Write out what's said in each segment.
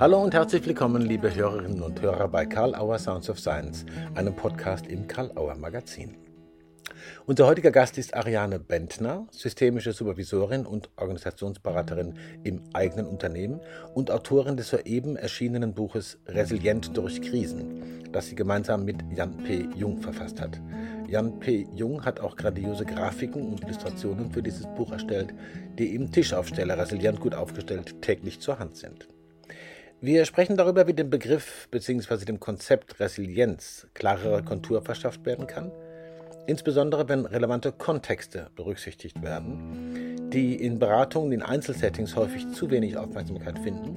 Hallo und herzlich willkommen, liebe Hörerinnen und Hörer bei Karl Auer Sounds of Science, einem Podcast im Karl Auer Magazin. Unser heutiger Gast ist Ariane Bentner, systemische Supervisorin und Organisationsberaterin im eigenen Unternehmen und Autorin des soeben erschienenen Buches Resilient durch Krisen, das sie gemeinsam mit Jan P. Jung verfasst hat. Jan P. Jung hat auch grandiose Grafiken und Illustrationen für dieses Buch erstellt, die im Tischaufsteller Resilient gut aufgestellt täglich zur Hand sind. Wir sprechen darüber, wie dem Begriff bzw. dem Konzept Resilienz klarere Kontur verschafft werden kann, insbesondere wenn relevante Kontexte berücksichtigt werden, die in Beratungen in Einzelsettings häufig zu wenig Aufmerksamkeit finden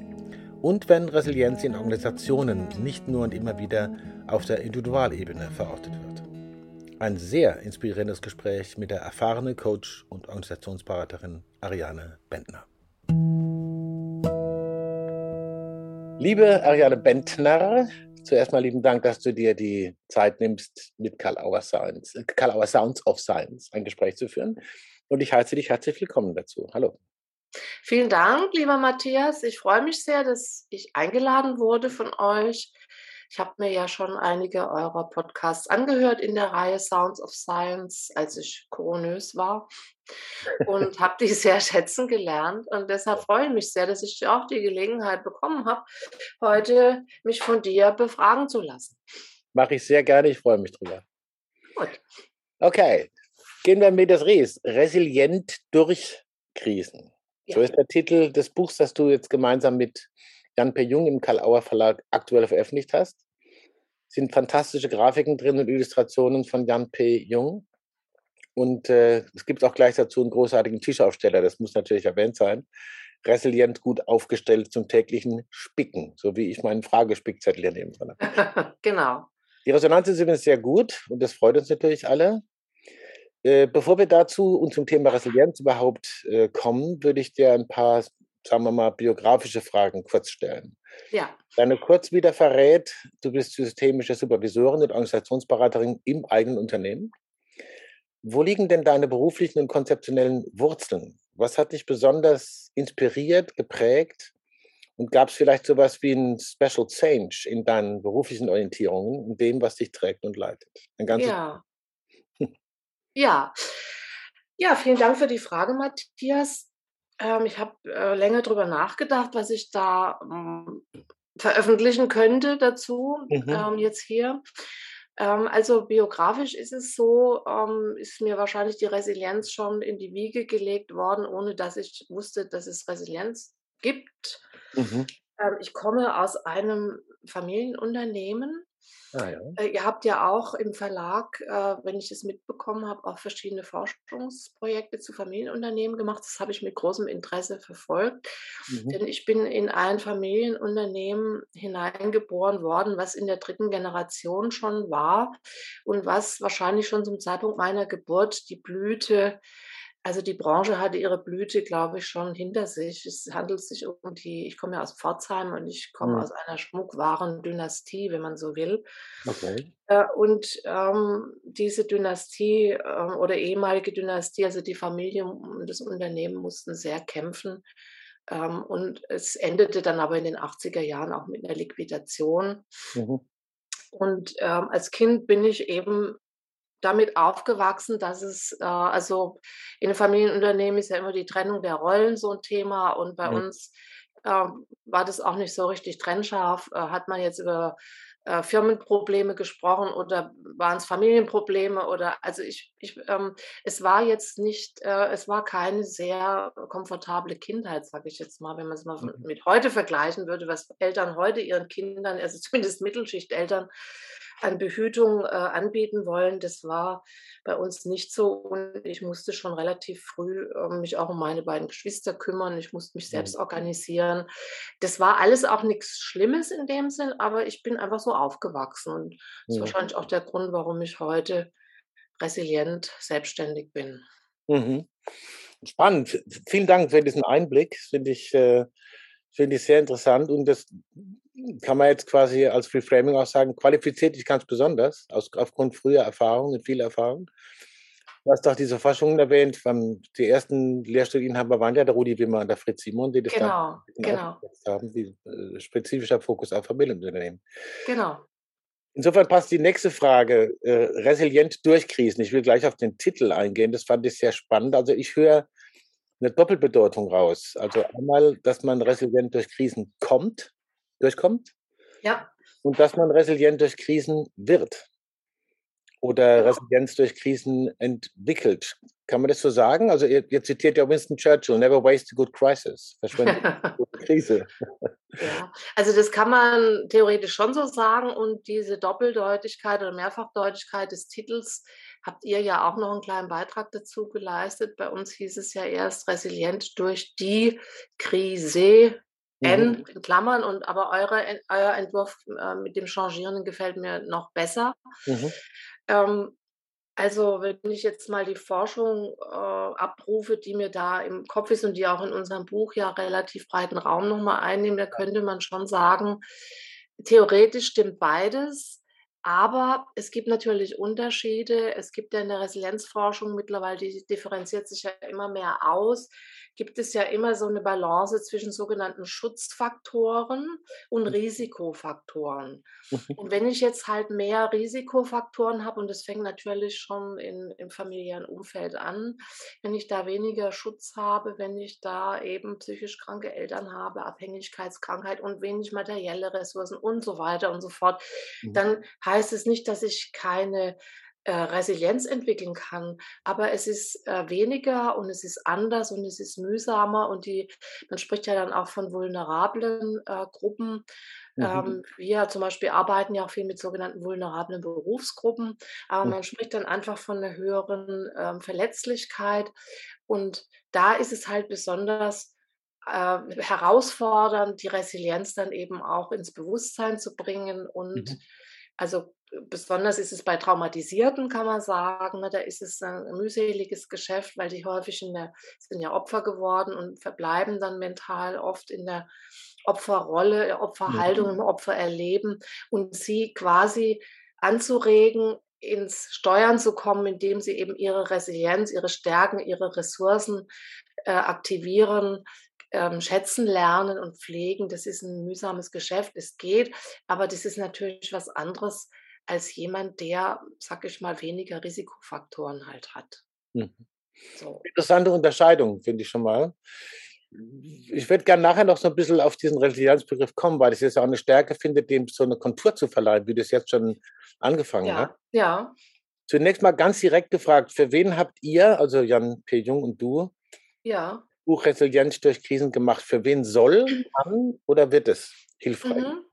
und wenn Resilienz in Organisationen nicht nur und immer wieder auf der Individualebene verortet wird. Ein sehr inspirierendes Gespräch mit der erfahrenen Coach und Organisationsberaterin Ariane Bentner. Liebe Ariane Bentner, zuerst mal lieben Dank, dass du dir die Zeit nimmst, mit Karl Auer, Science, Karl Auer Sounds of Science ein Gespräch zu führen. Und ich heiße dich herzlich willkommen dazu. Hallo. Vielen Dank, lieber Matthias. Ich freue mich sehr, dass ich eingeladen wurde von euch. Ich habe mir ja schon einige eurer Podcasts angehört in der Reihe Sounds of Science, als ich koronös war und habe die sehr schätzen gelernt. Und deshalb freue ich mich sehr, dass ich auch die Gelegenheit bekommen habe, heute mich von dir befragen zu lassen. Mache ich sehr gerne, ich freue mich drüber. Gut. Okay, gehen wir mit das Res. Resilient durch Krisen. Ja. So ist der Titel des Buchs, das du jetzt gemeinsam mit Jan P. Jung im Karl-Auer Verlag aktuell veröffentlicht hast. Sind fantastische Grafiken drin und Illustrationen von Jan P. Jung. Und äh, es gibt auch gleich dazu einen großartigen Tischaufsteller, das muss natürlich erwähnt sein. Resilient gut aufgestellt zum täglichen Spicken, so wie ich meinen Fragespickzettel hier nehmen kann. genau. Die Resonanz ist übrigens sehr gut und das freut uns natürlich alle. Äh, bevor wir dazu und zum Thema Resilienz überhaupt äh, kommen, würde ich dir ein paar sagen wir mal, biografische Fragen kurz stellen. Ja. Deine kurz wieder verrät, du bist systemische Supervisorin und Organisationsberaterin im eigenen Unternehmen. Wo liegen denn deine beruflichen und konzeptionellen Wurzeln? Was hat dich besonders inspiriert, geprägt? Und gab es vielleicht sowas wie ein Special Change in deinen beruflichen Orientierungen, in dem, was dich trägt und leitet? Ein ganzes ja. ja. Ja, vielen Dank für die Frage, Matthias. Ähm, ich habe äh, länger darüber nachgedacht, was ich da ähm, veröffentlichen könnte dazu, mhm. ähm, jetzt hier. Ähm, also biografisch ist es so, ähm, ist mir wahrscheinlich die Resilienz schon in die Wiege gelegt worden, ohne dass ich wusste, dass es Resilienz gibt. Mhm. Ähm, ich komme aus einem Familienunternehmen Ah, ja. Äh, ihr habt ja auch im Verlag, äh, wenn ich es mitbekommen habe, auch verschiedene Forschungsprojekte zu Familienunternehmen gemacht. Das habe ich mit großem Interesse verfolgt. Mhm. Denn ich bin in ein Familienunternehmen hineingeboren worden, was in der dritten Generation schon war und was wahrscheinlich schon zum Zeitpunkt meiner Geburt die Blüte also die Branche hatte ihre Blüte, glaube ich, schon hinter sich. Es handelt sich um die, ich komme ja aus Pforzheim und ich komme mhm. aus einer Schmuckwaren-Dynastie, wenn man so will. Okay. Äh, und ähm, diese Dynastie äh, oder ehemalige Dynastie, also die Familie und das Unternehmen mussten sehr kämpfen. Ähm, und es endete dann aber in den 80er Jahren auch mit einer Liquidation. Mhm. Und ähm, als Kind bin ich eben damit aufgewachsen, dass es, äh, also in Familienunternehmen ist ja immer die Trennung der Rollen so ein Thema und bei mhm. uns äh, war das auch nicht so richtig trennscharf. Äh, hat man jetzt über äh, Firmenprobleme gesprochen oder waren es Familienprobleme oder also ich, ich ähm, es war jetzt nicht, äh, es war keine sehr komfortable Kindheit, sage ich jetzt mal, wenn man es mal mhm. mit heute vergleichen würde, was Eltern heute ihren Kindern, also zumindest Mittelschichteltern, an Behütung äh, anbieten wollen. Das war bei uns nicht so und ich musste schon relativ früh äh, mich auch um meine beiden Geschwister kümmern. Ich musste mich selbst mhm. organisieren. Das war alles auch nichts Schlimmes in dem Sinn, aber ich bin einfach so aufgewachsen und das ist wahrscheinlich auch der Grund, warum ich heute resilient selbstständig bin. Mhm. Spannend. Vielen Dank für diesen Einblick. Finde ich, äh, finde ich sehr interessant und das kann man jetzt quasi als Reframing auch sagen, qualifiziert dich ganz besonders aus, aufgrund früher Erfahrungen, viel Erfahrung. Du hast doch diese Forschungen erwähnt, die ersten Lehrstuhlinhaber waren ja der Rudi Wimmer und der Fritz Simon, die das genau, genau. haben, die äh, spezifischer Fokus auf Familienunternehmen. Genau. Insofern passt die nächste Frage, äh, resilient durch Krisen. Ich will gleich auf den Titel eingehen, das fand ich sehr spannend. Also ich höre eine Doppelbedeutung raus. Also einmal, dass man resilient durch Krisen kommt, durchkommt. Ja. Und dass man resilient durch Krisen wird oder. Resilienz durch Krisen entwickelt. Kann man das so sagen? Also ihr, ihr zitiert ja Winston Churchill, never waste a good crisis. Verschwende eine gute Krise. ja, also das kann man theoretisch schon so sagen und diese Doppeldeutigkeit oder Mehrfachdeutigkeit des Titels habt ihr ja auch noch einen kleinen Beitrag dazu geleistet. Bei uns hieß es ja erst resilient durch die Krise N mhm. in Klammern und aber eure, euer Entwurf äh, mit dem Changieren gefällt mir noch besser. Mhm. Ähm, also wenn ich jetzt mal die Forschung äh, abrufe, die mir da im Kopf ist und die auch in unserem Buch ja relativ breiten Raum nochmal einnehmen, da könnte man schon sagen, theoretisch stimmt beides. Aber es gibt natürlich Unterschiede. Es gibt ja in der Resilienzforschung mittlerweile, die differenziert sich ja immer mehr aus gibt es ja immer so eine Balance zwischen sogenannten Schutzfaktoren und mhm. Risikofaktoren. Mhm. Und wenn ich jetzt halt mehr Risikofaktoren habe, und das fängt natürlich schon in, im familiären Umfeld an, wenn ich da weniger Schutz habe, wenn ich da eben psychisch kranke Eltern habe, Abhängigkeitskrankheit und wenig materielle Ressourcen und so weiter und so fort, mhm. dann heißt es nicht, dass ich keine äh, Resilienz entwickeln kann. Aber es ist äh, weniger und es ist anders und es ist mühsamer und die, man spricht ja dann auch von vulnerablen äh, Gruppen. Mhm. Ähm, wir zum Beispiel arbeiten ja auch viel mit sogenannten vulnerablen Berufsgruppen, aber man spricht dann einfach von einer höheren ähm, Verletzlichkeit und da ist es halt besonders äh, herausfordernd, die Resilienz dann eben auch ins Bewusstsein zu bringen und mhm. also besonders ist es bei Traumatisierten, kann man sagen. Ne, da ist es ein mühseliges Geschäft, weil die häufig in der, sind ja Opfer geworden und verbleiben dann mental oft in der Opferrolle, Opferhaltung, im Opfererleben und sie quasi anzuregen, ins Steuern zu kommen, indem sie eben ihre Resilienz, ihre Stärken, ihre Ressourcen äh, aktivieren, ähm, schätzen lernen und pflegen. Das ist ein mühsames Geschäft. Es geht, aber das ist natürlich was anderes als jemand, der, sag ich mal, weniger Risikofaktoren halt hat. Mhm. So. Interessante Unterscheidung, finde ich schon mal. Ich würde gerne nachher noch so ein bisschen auf diesen Resilienzbegriff kommen, weil ich es ja auch eine Stärke finde, dem so eine Kontur zu verleihen, wie das jetzt schon angefangen ja, hat. Ja. Zunächst mal ganz direkt gefragt, für wen habt ihr, also Jan P. Jung und du, ja. Buch Resilienz durch Krisen gemacht? Für wen soll, kann oder wird es hilfreich? Mhm.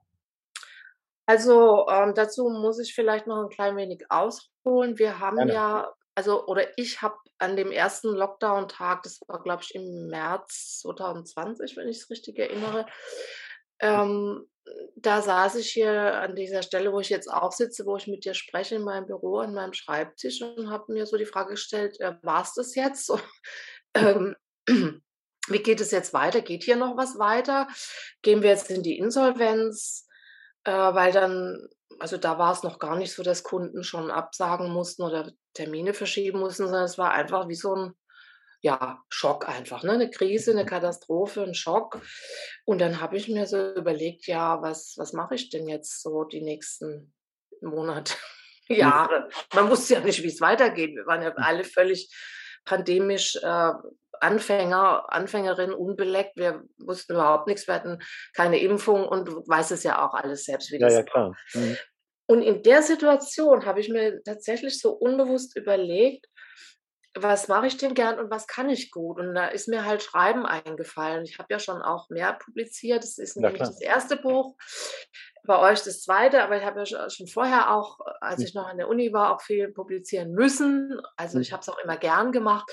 Also ähm, dazu muss ich vielleicht noch ein klein wenig ausholen. Wir haben Gerne. ja, also oder ich habe an dem ersten Lockdown-Tag, das war glaube ich im März 2020, wenn ich es richtig erinnere, ähm, da saß ich hier an dieser Stelle, wo ich jetzt auch sitze, wo ich mit dir spreche, in meinem Büro, an meinem Schreibtisch und habe mir so die Frage gestellt, äh, war es das jetzt? ähm, wie geht es jetzt weiter? Geht hier noch was weiter? Gehen wir jetzt in die Insolvenz? Äh, weil dann, also da war es noch gar nicht so, dass Kunden schon absagen mussten oder Termine verschieben mussten, sondern es war einfach wie so ein ja, Schock einfach, ne? Eine Krise, eine mhm. Katastrophe, ein Schock. Und dann habe ich mir so überlegt, ja, was, was mache ich denn jetzt so die nächsten Monate, Jahre? Man wusste ja nicht, wie es weitergeht. Wir waren ja alle völlig pandemisch äh, Anfänger, Anfängerin unbeleckt. Wir wussten überhaupt nichts. Wir hatten keine Impfung und du weißt es ja auch alles selbst, wie das ja, ja, klar. Mhm. Und in der Situation habe ich mir tatsächlich so unbewusst überlegt, was mache ich denn gern und was kann ich gut? Und da ist mir halt Schreiben eingefallen. Ich habe ja schon auch mehr publiziert. Das ist nämlich das erste Buch bei euch das zweite, aber ich habe ja schon vorher auch, als hm. ich noch an der Uni war, auch viel publizieren müssen. Also ich hm. habe es auch immer gern gemacht.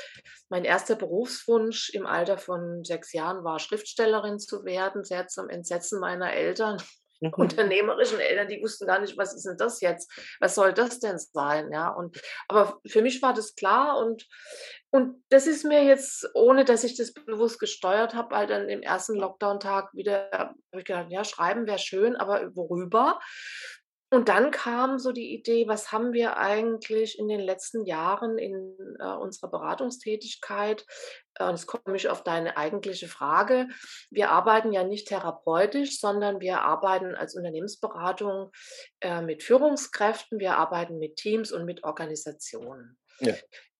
Mein erster Berufswunsch im Alter von sechs Jahren war, Schriftstellerin zu werden, sehr zum Entsetzen meiner Eltern. Mhm. Unternehmerischen Eltern, die wussten gar nicht, was ist denn das jetzt? Was soll das denn sein? Ja, und aber für mich war das klar und und das ist mir jetzt, ohne dass ich das bewusst gesteuert habe, halt dann im ersten Lockdown-Tag wieder, habe ich gedacht, ja, schreiben wäre schön, aber worüber? Und dann kam so die Idee, was haben wir eigentlich in den letzten Jahren in äh, unserer Beratungstätigkeit? Äh, jetzt komme ich auf deine eigentliche Frage. Wir arbeiten ja nicht therapeutisch, sondern wir arbeiten als Unternehmensberatung äh, mit Führungskräften, wir arbeiten mit Teams und mit Organisationen. Ja.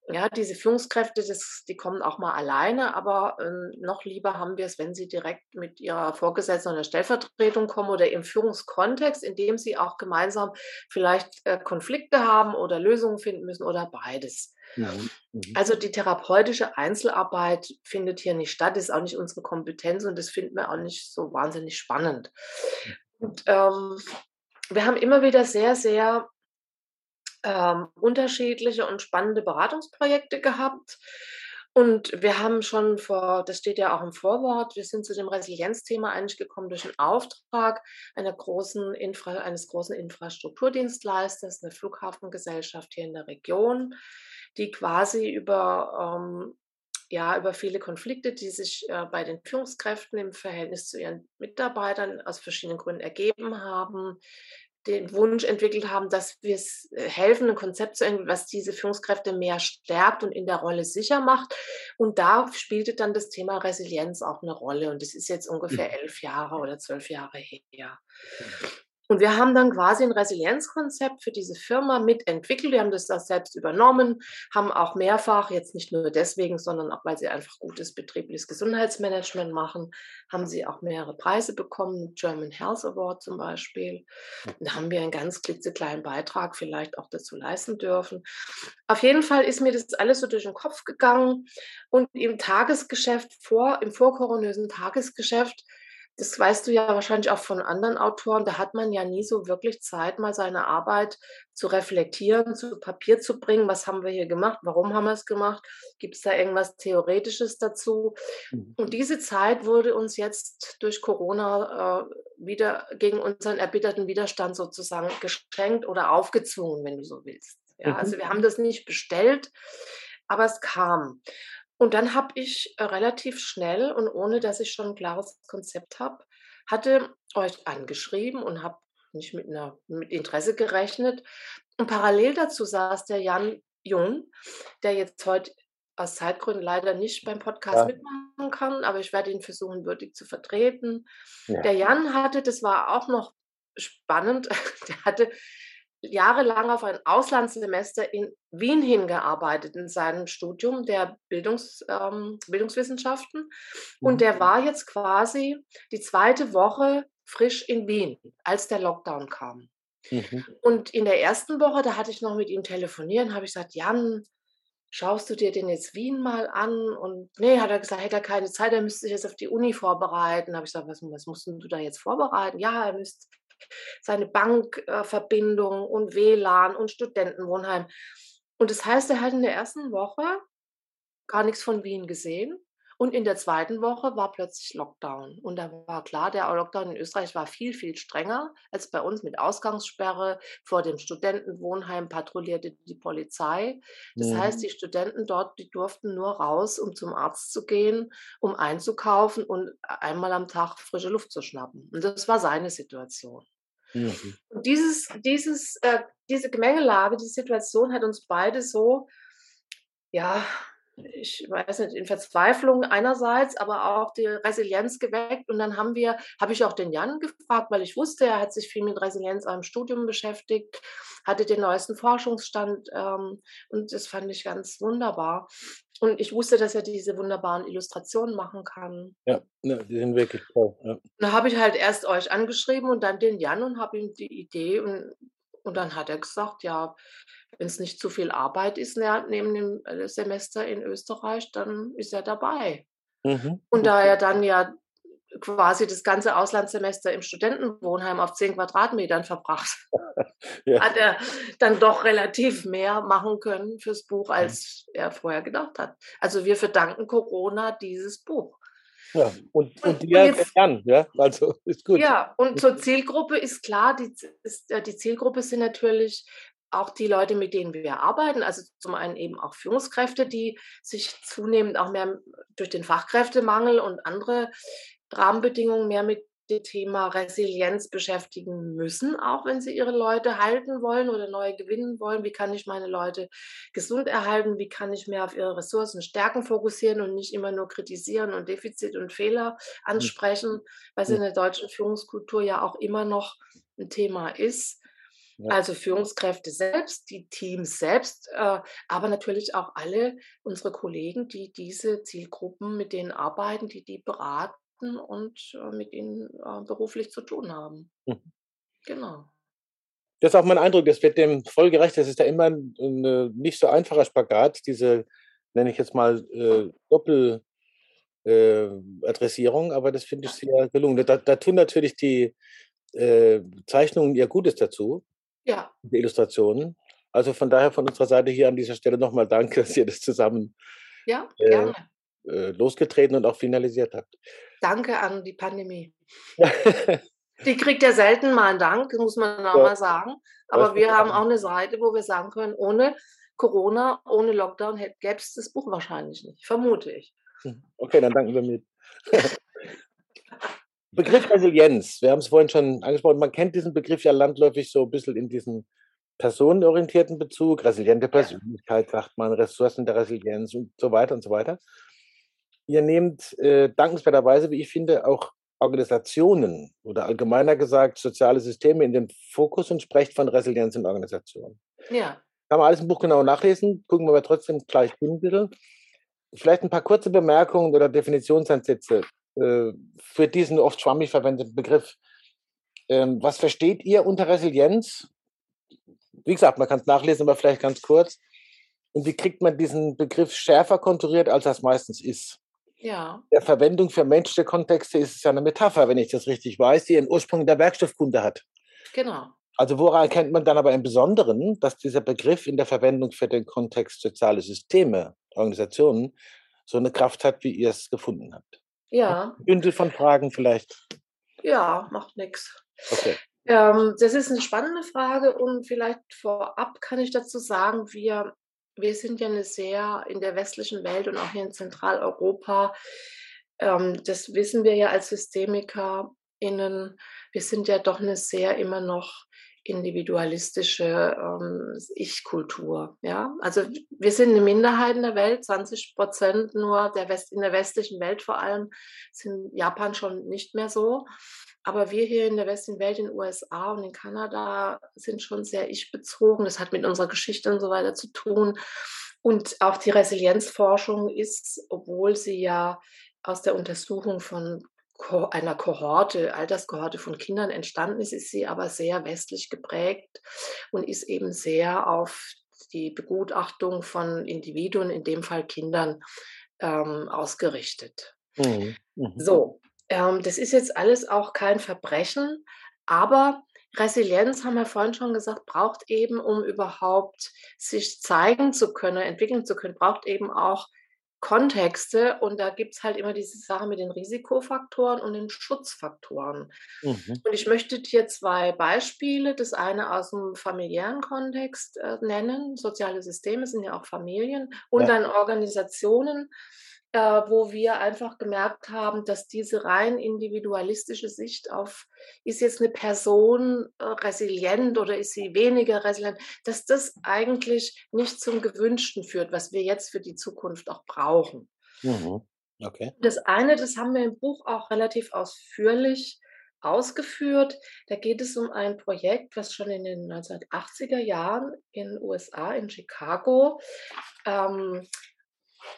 Ja, diese Führungskräfte, das, die kommen auch mal alleine, aber äh, noch lieber haben wir es, wenn sie direkt mit ihrer Vorgesetzten oder Stellvertretung kommen oder im Führungskontext, in dem sie auch gemeinsam vielleicht äh, Konflikte haben oder Lösungen finden müssen oder beides. Mhm. Mhm. Also die therapeutische Einzelarbeit findet hier nicht statt, ist auch nicht unsere Kompetenz und das finden wir auch nicht so wahnsinnig spannend. Und ähm, wir haben immer wieder sehr, sehr ähm, unterschiedliche und spannende Beratungsprojekte gehabt. Und wir haben schon vor, das steht ja auch im Vorwort, wir sind zu dem Resilienzthema eigentlich gekommen durch einen Auftrag einer großen Infra, eines großen Infrastrukturdienstleisters, einer Flughafengesellschaft hier in der Region, die quasi über, ähm, ja, über viele Konflikte, die sich äh, bei den Führungskräften im Verhältnis zu ihren Mitarbeitern aus verschiedenen Gründen ergeben haben, den Wunsch entwickelt haben, dass wir es äh, helfen, ein Konzept zu entwickeln, was diese Führungskräfte mehr stärkt und in der Rolle sicher macht. Und da spielte dann das Thema Resilienz auch eine Rolle. Und das ist jetzt ungefähr mhm. elf Jahre oder zwölf Jahre her. Und wir haben dann quasi ein Resilienzkonzept für diese Firma mitentwickelt. Wir haben das, das selbst übernommen, haben auch mehrfach, jetzt nicht nur deswegen, sondern auch, weil sie einfach gutes betriebliches Gesundheitsmanagement machen, haben sie auch mehrere Preise bekommen, German Health Award zum Beispiel. Da haben wir einen ganz klitzekleinen Beitrag vielleicht auch dazu leisten dürfen. Auf jeden Fall ist mir das alles so durch den Kopf gegangen und im Tagesgeschäft, vor, im vorkoronösen Tagesgeschäft, das weißt du ja wahrscheinlich auch von anderen Autoren, da hat man ja nie so wirklich Zeit, mal seine Arbeit zu reflektieren, zu Papier zu bringen. Was haben wir hier gemacht? Warum haben wir es gemacht? Gibt es da irgendwas Theoretisches dazu? Mhm. Und diese Zeit wurde uns jetzt durch Corona äh, wieder gegen unseren erbitterten Widerstand sozusagen geschenkt oder aufgezwungen, wenn du so willst. Ja, mhm. Also wir haben das nicht bestellt, aber es kam. Und dann habe ich äh, relativ schnell und ohne dass ich schon ein klares Konzept habe, hatte euch angeschrieben und habe nicht mit, einer, mit Interesse gerechnet. Und parallel dazu saß der Jan Jung, der jetzt heute aus Zeitgründen leider nicht beim Podcast ja. mitmachen kann, aber ich werde ihn versuchen, würdig zu vertreten. Ja. Der Jan hatte, das war auch noch spannend, der hatte jahrelang auf ein Auslandssemester in Wien hingearbeitet in seinem Studium der Bildungs, ähm, Bildungswissenschaften. Und der mhm. war jetzt quasi die zweite Woche frisch in Wien, als der Lockdown kam. Mhm. Und in der ersten Woche, da hatte ich noch mit ihm telefoniert, habe ich gesagt, Jan, schaust du dir den jetzt Wien mal an? Und nee, hat er gesagt, hätte er keine Zeit, er müsste sich jetzt auf die Uni vorbereiten. Da habe ich gesagt, was, was musst du da jetzt vorbereiten? Ja, er müsste seine Bankverbindung äh, und WLAN und Studentenwohnheim. Und das heißt, er hat in der ersten Woche gar nichts von Wien gesehen. Und in der zweiten Woche war plötzlich Lockdown. Und da war klar, der Lockdown in Österreich war viel, viel strenger als bei uns mit Ausgangssperre. Vor dem Studentenwohnheim patrouillierte die Polizei. Das mhm. heißt, die Studenten dort, die durften nur raus, um zum Arzt zu gehen, um einzukaufen und einmal am Tag frische Luft zu schnappen. Und das war seine Situation. Mhm. Und dieses, dieses, äh, diese Gemengelage, diese Situation hat uns beide so, ja, ich weiß nicht, in Verzweiflung einerseits, aber auch die Resilienz geweckt. Und dann haben wir, habe ich auch den Jan gefragt, weil ich wusste, er hat sich viel mit Resilienz am Studium beschäftigt, hatte den neuesten Forschungsstand ähm, und das fand ich ganz wunderbar. Und ich wusste, dass er diese wunderbaren Illustrationen machen kann. Ja, ne, die sind wirklich toll. Ja. Da habe ich halt erst euch angeschrieben und dann den Jan und habe ihm die Idee und und dann hat er gesagt, ja, wenn es nicht zu viel Arbeit ist neben dem äh, Semester in Österreich, dann ist er dabei. Mhm. Und da er dann ja quasi das ganze Auslandssemester im Studentenwohnheim auf zehn Quadratmetern verbracht, ja. hat er dann doch relativ mehr machen können fürs Buch, als er vorher gedacht hat. Also wir verdanken Corona dieses Buch. Ja, und, und die an, ja, also ist gut. Ja, und zur Zielgruppe ist klar, die, ist, äh, die Zielgruppe sind natürlich auch die Leute, mit denen wir arbeiten, also zum einen eben auch Führungskräfte, die sich zunehmend auch mehr durch den Fachkräftemangel und andere Rahmenbedingungen mehr mit dem Thema Resilienz beschäftigen müssen, auch wenn sie ihre Leute halten wollen oder neue gewinnen wollen. Wie kann ich meine Leute gesund erhalten? Wie kann ich mehr auf ihre Ressourcen, Stärken fokussieren und nicht immer nur kritisieren und Defizit und Fehler hm. ansprechen, was in der deutschen Führungskultur ja auch immer noch ein Thema ist. Ja. Also Führungskräfte selbst, die Teams selbst, äh, aber natürlich auch alle unsere Kollegen, die diese Zielgruppen, mit denen arbeiten, die die beraten und äh, mit ihnen äh, beruflich zu tun haben. Mhm. Genau. Das ist auch mein Eindruck, das wird dem voll gerecht. Das ist ja immer ein, ein nicht so einfacher Spagat, diese, nenne ich jetzt mal, äh, Doppeladressierung, äh, aber das finde ich sehr gelungen. Da, da tun natürlich die äh, Zeichnungen ihr Gutes dazu. Ja. Die Illustrationen. Also von daher von unserer Seite hier an dieser Stelle nochmal danke, dass ihr das zusammen ja, äh, äh, losgetreten und auch finalisiert habt. Danke an die Pandemie. die kriegt ja selten mal einen Dank, muss man auch ja. mal sagen. Aber wir haben auch eine Seite, wo wir sagen können, ohne Corona, ohne Lockdown gäbe es das Buch wahrscheinlich nicht, vermute ich. Hm, okay, dann danken wir mit. Begriff Resilienz, wir haben es vorhin schon angesprochen, man kennt diesen Begriff ja landläufig so ein bisschen in diesem personenorientierten Bezug, resiliente Persönlichkeit, sagt man, Ressourcen der Resilienz und so weiter und so weiter. Ihr nehmt äh, dankenswerterweise, wie ich finde, auch Organisationen oder allgemeiner gesagt soziale Systeme in den Fokus und sprecht von Resilienz in Organisationen. Ja. Kann man alles im Buch genau nachlesen, gucken wir aber trotzdem gleich hin, bitte. Vielleicht ein paar kurze Bemerkungen oder Definitionsansätze äh, für diesen oft schwammig verwendeten Begriff. Ähm, was versteht ihr unter Resilienz? Wie gesagt, man kann es nachlesen, aber vielleicht ganz kurz. Und wie kriegt man diesen Begriff schärfer konturiert, als das meistens ist? Ja. Der Verwendung für menschliche Kontexte ist es ja eine Metapher, wenn ich das richtig weiß, die einen Ursprung in der Werkstoffkunde hat. Genau. Also woran erkennt man dann aber im Besonderen, dass dieser Begriff in der Verwendung für den Kontext soziale Systeme, Organisationen, so eine Kraft hat, wie ihr es gefunden habt? Ja. Bündel von Fragen vielleicht. Ja, macht nichts. Okay. Ähm, das ist eine spannende Frage und vielleicht vorab kann ich dazu sagen, wir, wir sind ja eine sehr in der westlichen Welt und auch hier in Zentraleuropa, ähm, das wissen wir ja als SystemikerInnen, wir sind ja doch eine sehr immer noch individualistische ähm, Ich-Kultur. Ja? Also wir sind eine Minderheit in der Welt, 20 Prozent nur der West, in der westlichen Welt vor allem sind Japan schon nicht mehr so. Aber wir hier in der westlichen Welt, in den USA und in Kanada, sind schon sehr ich-bezogen. Das hat mit unserer Geschichte und so weiter zu tun. Und auch die Resilienzforschung ist, obwohl sie ja aus der Untersuchung von einer Kohorte, Alterskohorte von Kindern entstanden ist, ist sie aber sehr westlich geprägt und ist eben sehr auf die Begutachtung von Individuen, in dem Fall Kindern, ähm, ausgerichtet. Mhm. Mhm. So, ähm, das ist jetzt alles auch kein Verbrechen, aber Resilienz, haben wir vorhin schon gesagt, braucht eben, um überhaupt sich zeigen zu können, entwickeln zu können, braucht eben auch Kontexte und da gibt es halt immer diese Sache mit den Risikofaktoren und den Schutzfaktoren. Mhm. Und ich möchte dir zwei Beispiele, das eine aus dem familiären Kontext äh, nennen, soziale Systeme sind ja auch Familien und ja. dann Organisationen, wo wir einfach gemerkt haben, dass diese rein individualistische Sicht auf, ist jetzt eine Person äh, resilient oder ist sie weniger resilient, dass das eigentlich nicht zum Gewünschten führt, was wir jetzt für die Zukunft auch brauchen. Mhm. Okay. Das eine, das haben wir im Buch auch relativ ausführlich ausgeführt. Da geht es um ein Projekt, was schon in den 1980er Jahren in den USA, in Chicago, ähm,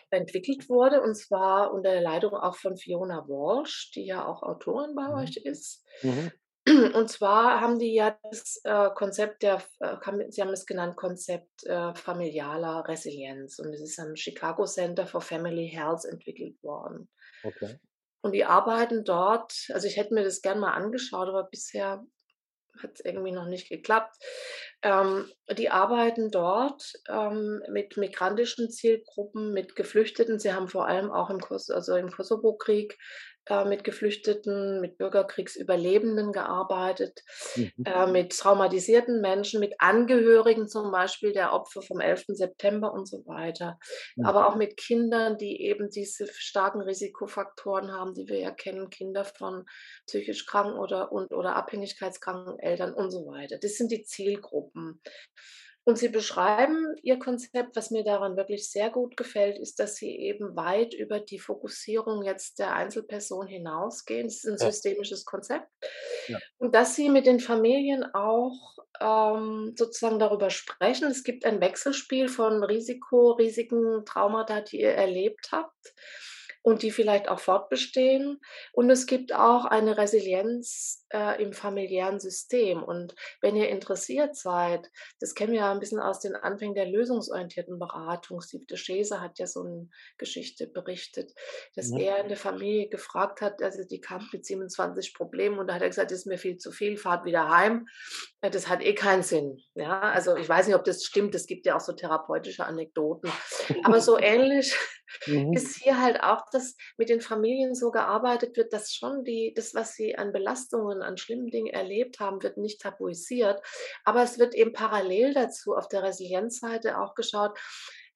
entwickelt wurde, und zwar unter der Leitung auch von Fiona Walsh, die ja auch Autorin bei mhm. euch ist. Mhm. Und zwar haben die ja das äh, Konzept der, äh, sie haben es genannt, Konzept äh, familialer Resilienz. Und es ist am Chicago Center for Family Health entwickelt worden. Okay. Und die arbeiten dort, also ich hätte mir das gerne mal angeschaut, aber bisher hat es irgendwie noch nicht geklappt. Ähm, die arbeiten dort ähm, mit migrantischen Zielgruppen, mit Geflüchteten. Sie haben vor allem auch im, Kos also im Kosovo-Krieg äh, mit Geflüchteten, mit Bürgerkriegsüberlebenden gearbeitet, mhm. äh, mit traumatisierten Menschen, mit Angehörigen zum Beispiel der Opfer vom 11. September und so weiter. Mhm. Aber auch mit Kindern, die eben diese starken Risikofaktoren haben, die wir ja kennen, Kinder von psychisch kranken oder, und, oder abhängigkeitskranken Eltern und so weiter. Das sind die Zielgruppen. Und Sie beschreiben Ihr Konzept, was mir daran wirklich sehr gut gefällt, ist, dass Sie eben weit über die Fokussierung jetzt der Einzelperson hinausgehen. Es ist ein ja. systemisches Konzept. Ja. Und dass Sie mit den Familien auch ähm, sozusagen darüber sprechen. Es gibt ein Wechselspiel von Risiko, Risiken, Traumata, die ihr erlebt habt und die vielleicht auch fortbestehen. Und es gibt auch eine Resilienz äh, im familiären System. Und wenn ihr interessiert seid, das kennen wir ja ein bisschen aus den Anfängen der lösungsorientierten Beratung. Steve de Schese hat ja so eine Geschichte berichtet, dass ja. er in der Familie gefragt hat, also die kam mit 27 Problemen und da hat er gesagt, das ist mir viel zu viel, fahrt wieder heim. Das hat eh keinen Sinn. Ja, also ich weiß nicht, ob das stimmt. Es gibt ja auch so therapeutische Anekdoten. Aber so ähnlich mhm. ist hier halt auch, dass mit den Familien so gearbeitet wird, dass schon die, das, was sie an Belastungen, an schlimmen Dingen erlebt haben, wird nicht tabuisiert. Aber es wird eben parallel dazu auf der Resilienzseite auch geschaut,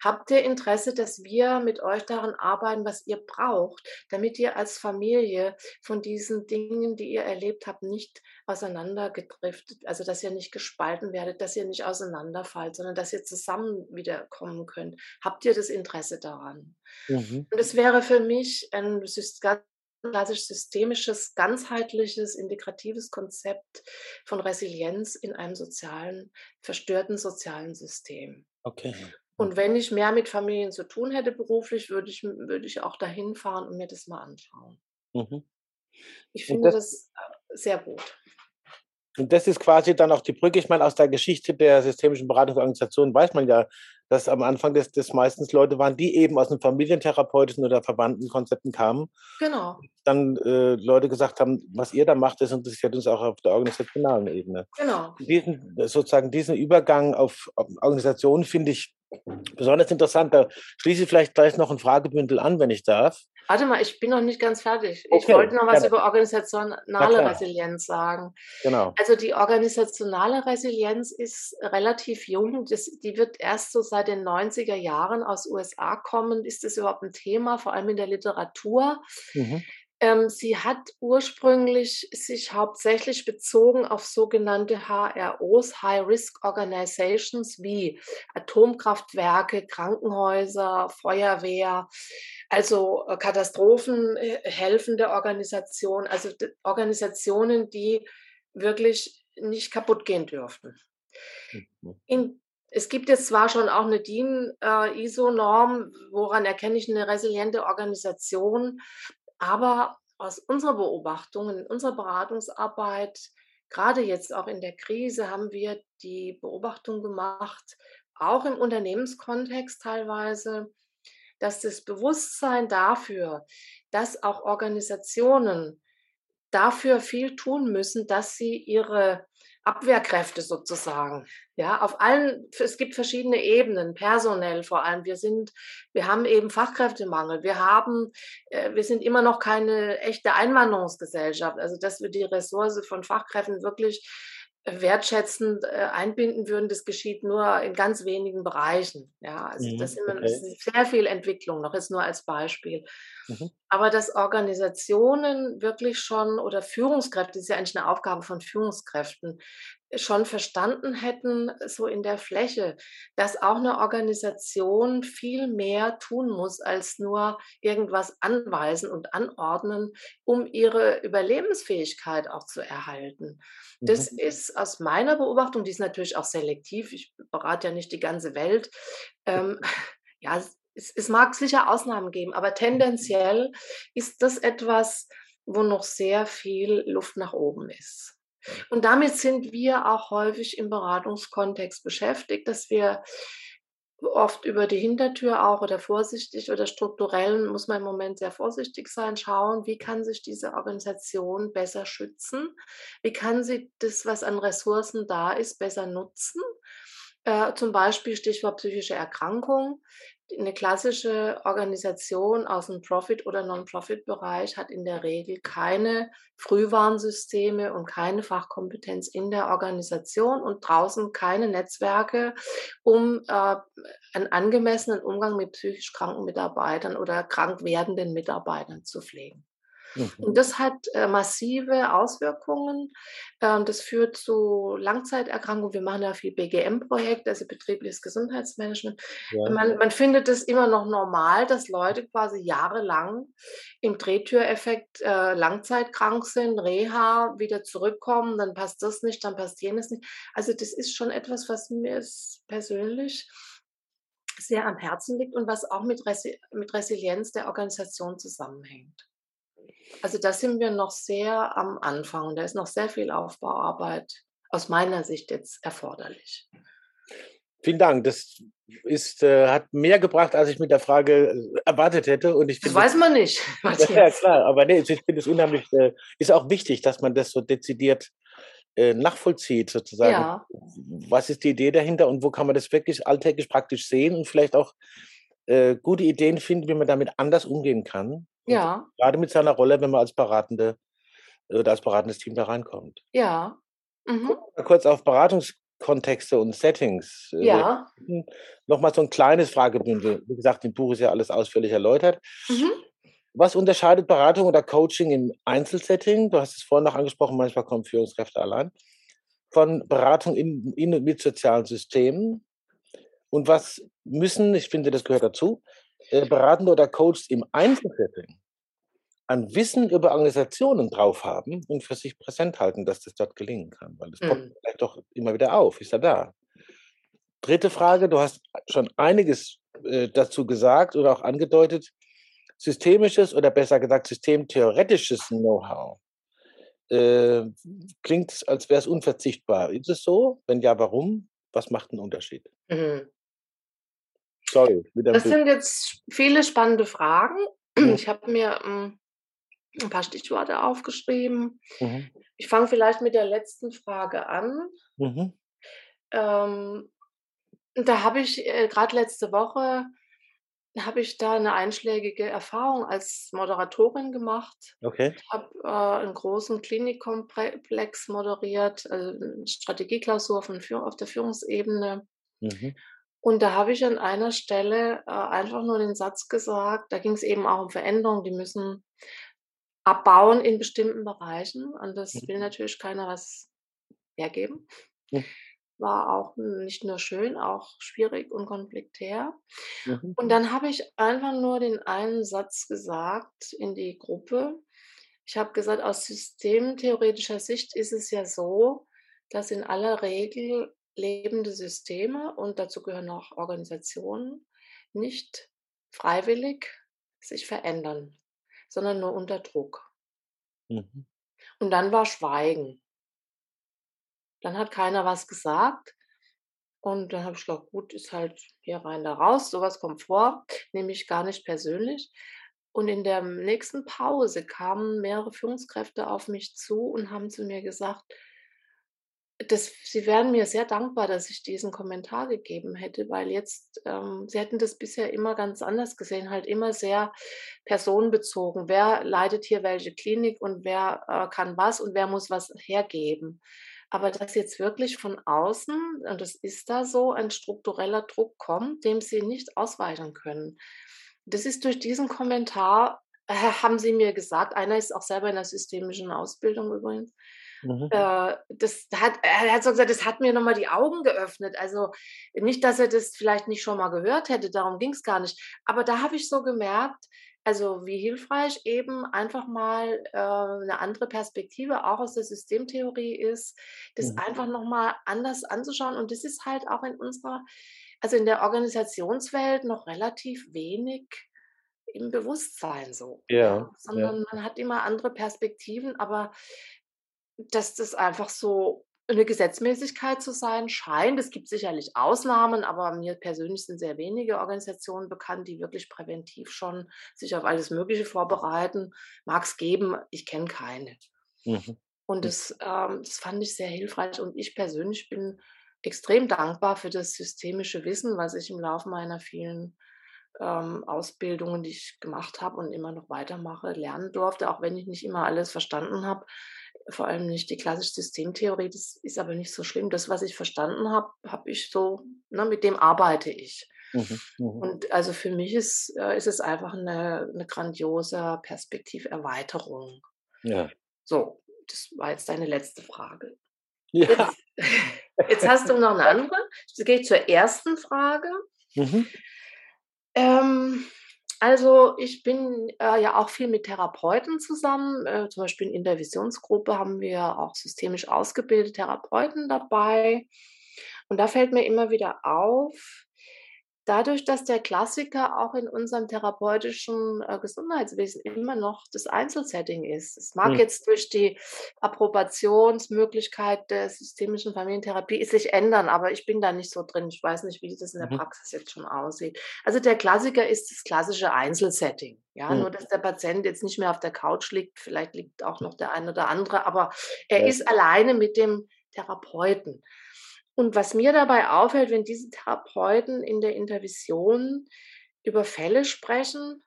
Habt ihr Interesse, dass wir mit euch daran arbeiten, was ihr braucht, damit ihr als Familie von diesen Dingen, die ihr erlebt habt, nicht auseinandergedriftet, also dass ihr nicht gespalten werdet, dass ihr nicht auseinanderfallt, sondern dass ihr zusammen wiederkommen könnt? Habt ihr das Interesse daran? Mhm. Und es wäre für mich ein klassisch systemisches, ganzheitliches, integratives Konzept von Resilienz in einem sozialen, verstörten sozialen System. Okay. Und wenn ich mehr mit Familien zu tun hätte beruflich, würde ich, würde ich auch dahin fahren und mir das mal anschauen. Mhm. Ich finde das, das äh, sehr gut. Und das ist quasi dann auch die Brücke. Ich meine, aus der Geschichte der systemischen Beratungsorganisation weiß man ja, dass am Anfang das, das meistens Leute waren, die eben aus den familientherapeutischen oder verwandten Konzepten kamen. Genau. Dann äh, Leute gesagt haben, was ihr da macht, das interessiert uns auch auf der organisationalen Ebene. Genau. Diesen, sozusagen diesen Übergang auf, auf Organisationen finde ich besonders interessant. Da schließe ich vielleicht gleich noch ein Fragebündel an, wenn ich darf. Warte mal, ich bin noch nicht ganz fertig. Okay. Ich wollte noch was ja. über organisationale Resilienz sagen. Genau. Also die organisationale Resilienz ist relativ jung. Das, die wird erst so seit den 90er Jahren aus USA kommen. Ist das überhaupt ein Thema, vor allem in der Literatur? Mhm. Ähm, sie hat ursprünglich sich hauptsächlich bezogen auf sogenannte HROs, High Risk Organizations, wie Atomkraftwerke, Krankenhäuser, Feuerwehr, also äh, Katastrophenhelfende äh, Organisationen, also Organisationen, die wirklich nicht kaputt gehen dürften. Mhm. In, es gibt jetzt zwar schon auch eine DIN-ISO-Norm, äh, woran erkenne ich eine resiliente Organisation, aber aus unserer Beobachtung, in unserer Beratungsarbeit, gerade jetzt auch in der Krise, haben wir die Beobachtung gemacht, auch im Unternehmenskontext teilweise, dass das Bewusstsein dafür, dass auch Organisationen dafür viel tun müssen, dass sie ihre Abwehrkräfte sozusagen. Ja, auf allen, es gibt verschiedene Ebenen, personell vor allem. Wir sind, wir haben eben Fachkräftemangel. Wir haben, äh, wir sind immer noch keine echte Einwanderungsgesellschaft. Also, dass wir die Ressource von Fachkräften wirklich wertschätzend äh, einbinden würden, das geschieht nur in ganz wenigen Bereichen. Ja, also mhm, das, immer, okay. das, ist sehr viel Entwicklung, noch jetzt nur als Beispiel. Mhm. Aber dass Organisationen wirklich schon oder Führungskräfte, das ist ja eigentlich eine Aufgabe von Führungskräften, schon verstanden hätten, so in der Fläche, dass auch eine Organisation viel mehr tun muss, als nur irgendwas anweisen und anordnen, um ihre Überlebensfähigkeit auch zu erhalten. Das mhm. ist aus meiner Beobachtung, die ist natürlich auch selektiv, ich berate ja nicht die ganze Welt, ähm, ja, es, es mag sicher Ausnahmen geben, aber tendenziell ist das etwas, wo noch sehr viel Luft nach oben ist. Und damit sind wir auch häufig im Beratungskontext beschäftigt, dass wir oft über die Hintertür auch oder vorsichtig oder strukturell muss man im Moment sehr vorsichtig sein, schauen, wie kann sich diese Organisation besser schützen, wie kann sie das, was an Ressourcen da ist, besser nutzen. Äh, zum Beispiel Stichwort psychische Erkrankung eine klassische Organisation aus dem Profit- oder Non-Profit-Bereich hat in der Regel keine Frühwarnsysteme und keine Fachkompetenz in der Organisation und draußen keine Netzwerke, um äh, einen angemessenen Umgang mit psychisch kranken Mitarbeitern oder krank werdenden Mitarbeitern zu pflegen. Mhm. Und das hat äh, massive Auswirkungen. Ähm, das führt zu Langzeiterkrankungen. Wir machen ja viel BGM-Projekt, also betriebliches Gesundheitsmanagement. Ja. Man, man, findet es immer noch normal, dass Leute quasi jahrelang im Drehtüreffekt äh, langzeitkrank sind, Reha, wieder zurückkommen, dann passt das nicht, dann passt jenes nicht. Also das ist schon etwas, was mir persönlich sehr am Herzen liegt und was auch mit, Resi mit Resilienz der Organisation zusammenhängt. Also da sind wir noch sehr am Anfang da ist noch sehr viel Aufbauarbeit aus meiner Sicht jetzt erforderlich. Vielen Dank. Das ist, äh, hat mehr gebracht, als ich mit der Frage äh, erwartet hätte. Und ich das weiß man nicht. ja, klar, aber nee, ich finde es unheimlich, äh, ist auch wichtig, dass man das so dezidiert äh, nachvollzieht, sozusagen. Ja. Was ist die Idee dahinter und wo kann man das wirklich alltäglich praktisch sehen und vielleicht auch äh, gute Ideen finden, wie man damit anders umgehen kann. Ja. Gerade mit seiner Rolle, wenn man als beratende oder als beratendes Team da reinkommt. Ja. Mhm. Kurz auf Beratungskontexte und Settings. Äh, ja. Nochmal so ein kleines Fragebündel. Wie gesagt, im Buch ist ja alles ausführlich erläutert. Mhm. Was unterscheidet Beratung oder Coaching im Einzelsetting? Du hast es vorhin noch angesprochen, manchmal kommen Führungskräfte allein. Von Beratung in, in und mit sozialen Systemen. Und was müssen, ich finde, das gehört dazu, Beratende oder Coaches im Einzelsetting an Wissen über Organisationen drauf haben und für sich präsent halten, dass das dort gelingen kann. Weil es mhm. kommt vielleicht doch immer wieder auf, ist er da. Dritte Frage, du hast schon einiges äh, dazu gesagt oder auch angedeutet. Systemisches oder besser gesagt systemtheoretisches Know-how. Äh, klingt, als wäre es unverzichtbar. Ist es so? Wenn ja, warum? Was macht einen Unterschied? Mhm. Sorry. das sind jetzt viele spannende Fragen. Mhm. Ich habe mir ähm, ein paar Stichworte aufgeschrieben. Mhm. Ich fange vielleicht mit der letzten Frage an. Mhm. Ähm, da habe ich äh, gerade letzte Woche habe ich da eine einschlägige Erfahrung als Moderatorin gemacht. Okay. Ich habe äh, einen großen Klinikkomplex moderiert, also eine Strategieklausur auf, auf der Führungsebene. Mhm. Und da habe ich an einer Stelle äh, einfach nur den Satz gesagt, da ging es eben auch um Veränderungen, die müssen abbauen in bestimmten Bereichen. Und das will mhm. natürlich keiner was hergeben. Mhm. War auch nicht nur schön, auch schwierig und konfliktär. Mhm. Und dann habe ich einfach nur den einen Satz gesagt in die Gruppe. Ich habe gesagt, aus systemtheoretischer Sicht ist es ja so, dass in aller Regel lebende Systeme und dazu gehören auch Organisationen nicht freiwillig sich verändern, sondern nur unter Druck. Mhm. Und dann war Schweigen. Dann hat keiner was gesagt. Und dann habe ich gedacht, gut, ist halt hier rein, da raus, sowas kommt vor, nehme ich gar nicht persönlich. Und in der nächsten Pause kamen mehrere Führungskräfte auf mich zu und haben zu mir gesagt, das, sie wären mir sehr dankbar, dass ich diesen Kommentar gegeben hätte, weil jetzt, ähm, sie hätten das bisher immer ganz anders gesehen, halt immer sehr personenbezogen. Wer leitet hier welche Klinik und wer äh, kann was und wer muss was hergeben. Aber dass jetzt wirklich von außen, und das ist da so, ein struktureller Druck kommt, dem sie nicht ausweichen können. Das ist durch diesen Kommentar, äh, haben sie mir gesagt, einer ist auch selber in der systemischen Ausbildung übrigens, Mhm. Äh, das hat, er hat so gesagt, das hat mir nochmal die Augen geöffnet. Also nicht, dass er das vielleicht nicht schon mal gehört hätte, darum ging es gar nicht. Aber da habe ich so gemerkt, also wie hilfreich eben einfach mal äh, eine andere Perspektive auch aus der Systemtheorie ist, das mhm. einfach nochmal anders anzuschauen. Und das ist halt auch in unserer, also in der Organisationswelt noch relativ wenig im Bewusstsein so. Ja, sondern ja. man hat immer andere Perspektiven, aber dass das einfach so eine Gesetzmäßigkeit zu sein scheint. Es gibt sicherlich Ausnahmen, aber mir persönlich sind sehr wenige Organisationen bekannt, die wirklich präventiv schon sich auf alles Mögliche vorbereiten. Mag es geben, ich kenne keine. Mhm. Und hm. das, ähm, das fand ich sehr hilfreich. Und ich persönlich bin extrem dankbar für das systemische Wissen, was ich im Laufe meiner vielen ähm, Ausbildungen, die ich gemacht habe und immer noch weitermache, lernen durfte, auch wenn ich nicht immer alles verstanden habe. Vor allem nicht die klassische Systemtheorie, das ist aber nicht so schlimm. Das, was ich verstanden habe, habe ich so, ne, mit dem arbeite ich. Mhm, mhm. Und also für mich ist, äh, ist es einfach eine, eine grandiose Perspektiverweiterung. Ja. So, das war jetzt deine letzte Frage. Ja. Jetzt, jetzt hast du noch eine andere. Ich gehe zur ersten Frage. Mhm. Ähm, also ich bin äh, ja auch viel mit Therapeuten zusammen. Äh, zum Beispiel in der Visionsgruppe haben wir auch systemisch ausgebildete Therapeuten dabei. Und da fällt mir immer wieder auf, dadurch, dass der Klassiker auch in unserem therapeutischen äh, Gesundheitswesen immer noch das Einzelsetting ist. Es mag mhm. jetzt durch die Approbationsmöglichkeit der systemischen Familientherapie sich ändern, aber ich bin da nicht so drin. Ich weiß nicht, wie das in der mhm. Praxis jetzt schon aussieht. Also der Klassiker ist das klassische Einzelsetting. Ja, mhm. nur dass der Patient jetzt nicht mehr auf der Couch liegt, vielleicht liegt auch noch der eine oder andere, aber er ist alleine mit dem Therapeuten. Und was mir dabei auffällt, wenn diese Therapeuten in der Intervision über Fälle sprechen,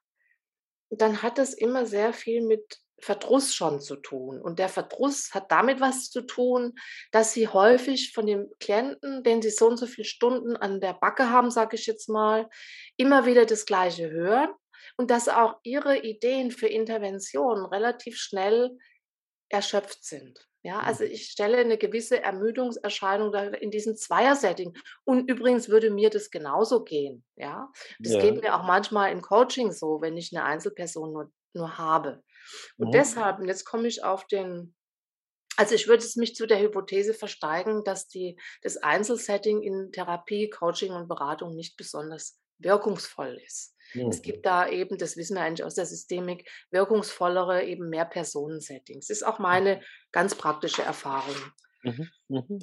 dann hat das immer sehr viel mit Verdruss schon zu tun. Und der Verdruss hat damit was zu tun, dass sie häufig von dem Klienten, den sie so und so viele Stunden an der Backe haben, sage ich jetzt mal, immer wieder das Gleiche hören und dass auch ihre Ideen für Interventionen relativ schnell erschöpft sind. Ja, also ich stelle eine gewisse Ermüdungserscheinung in diesem Zweier-Setting. Und übrigens würde mir das genauso gehen. Ja, das ja. geht mir auch manchmal im Coaching so, wenn ich eine Einzelperson nur, nur habe. Und mhm. deshalb, und jetzt komme ich auf den, also ich würde es mich zu der Hypothese versteigen, dass die, das Einzelsetting in Therapie, Coaching und Beratung nicht besonders wirkungsvoll ist. Mhm. Es gibt da eben, das wissen wir eigentlich aus der Systemik, wirkungsvollere, eben mehr Personensettings. Das ist auch meine ganz praktische Erfahrung. Mhm. Mhm.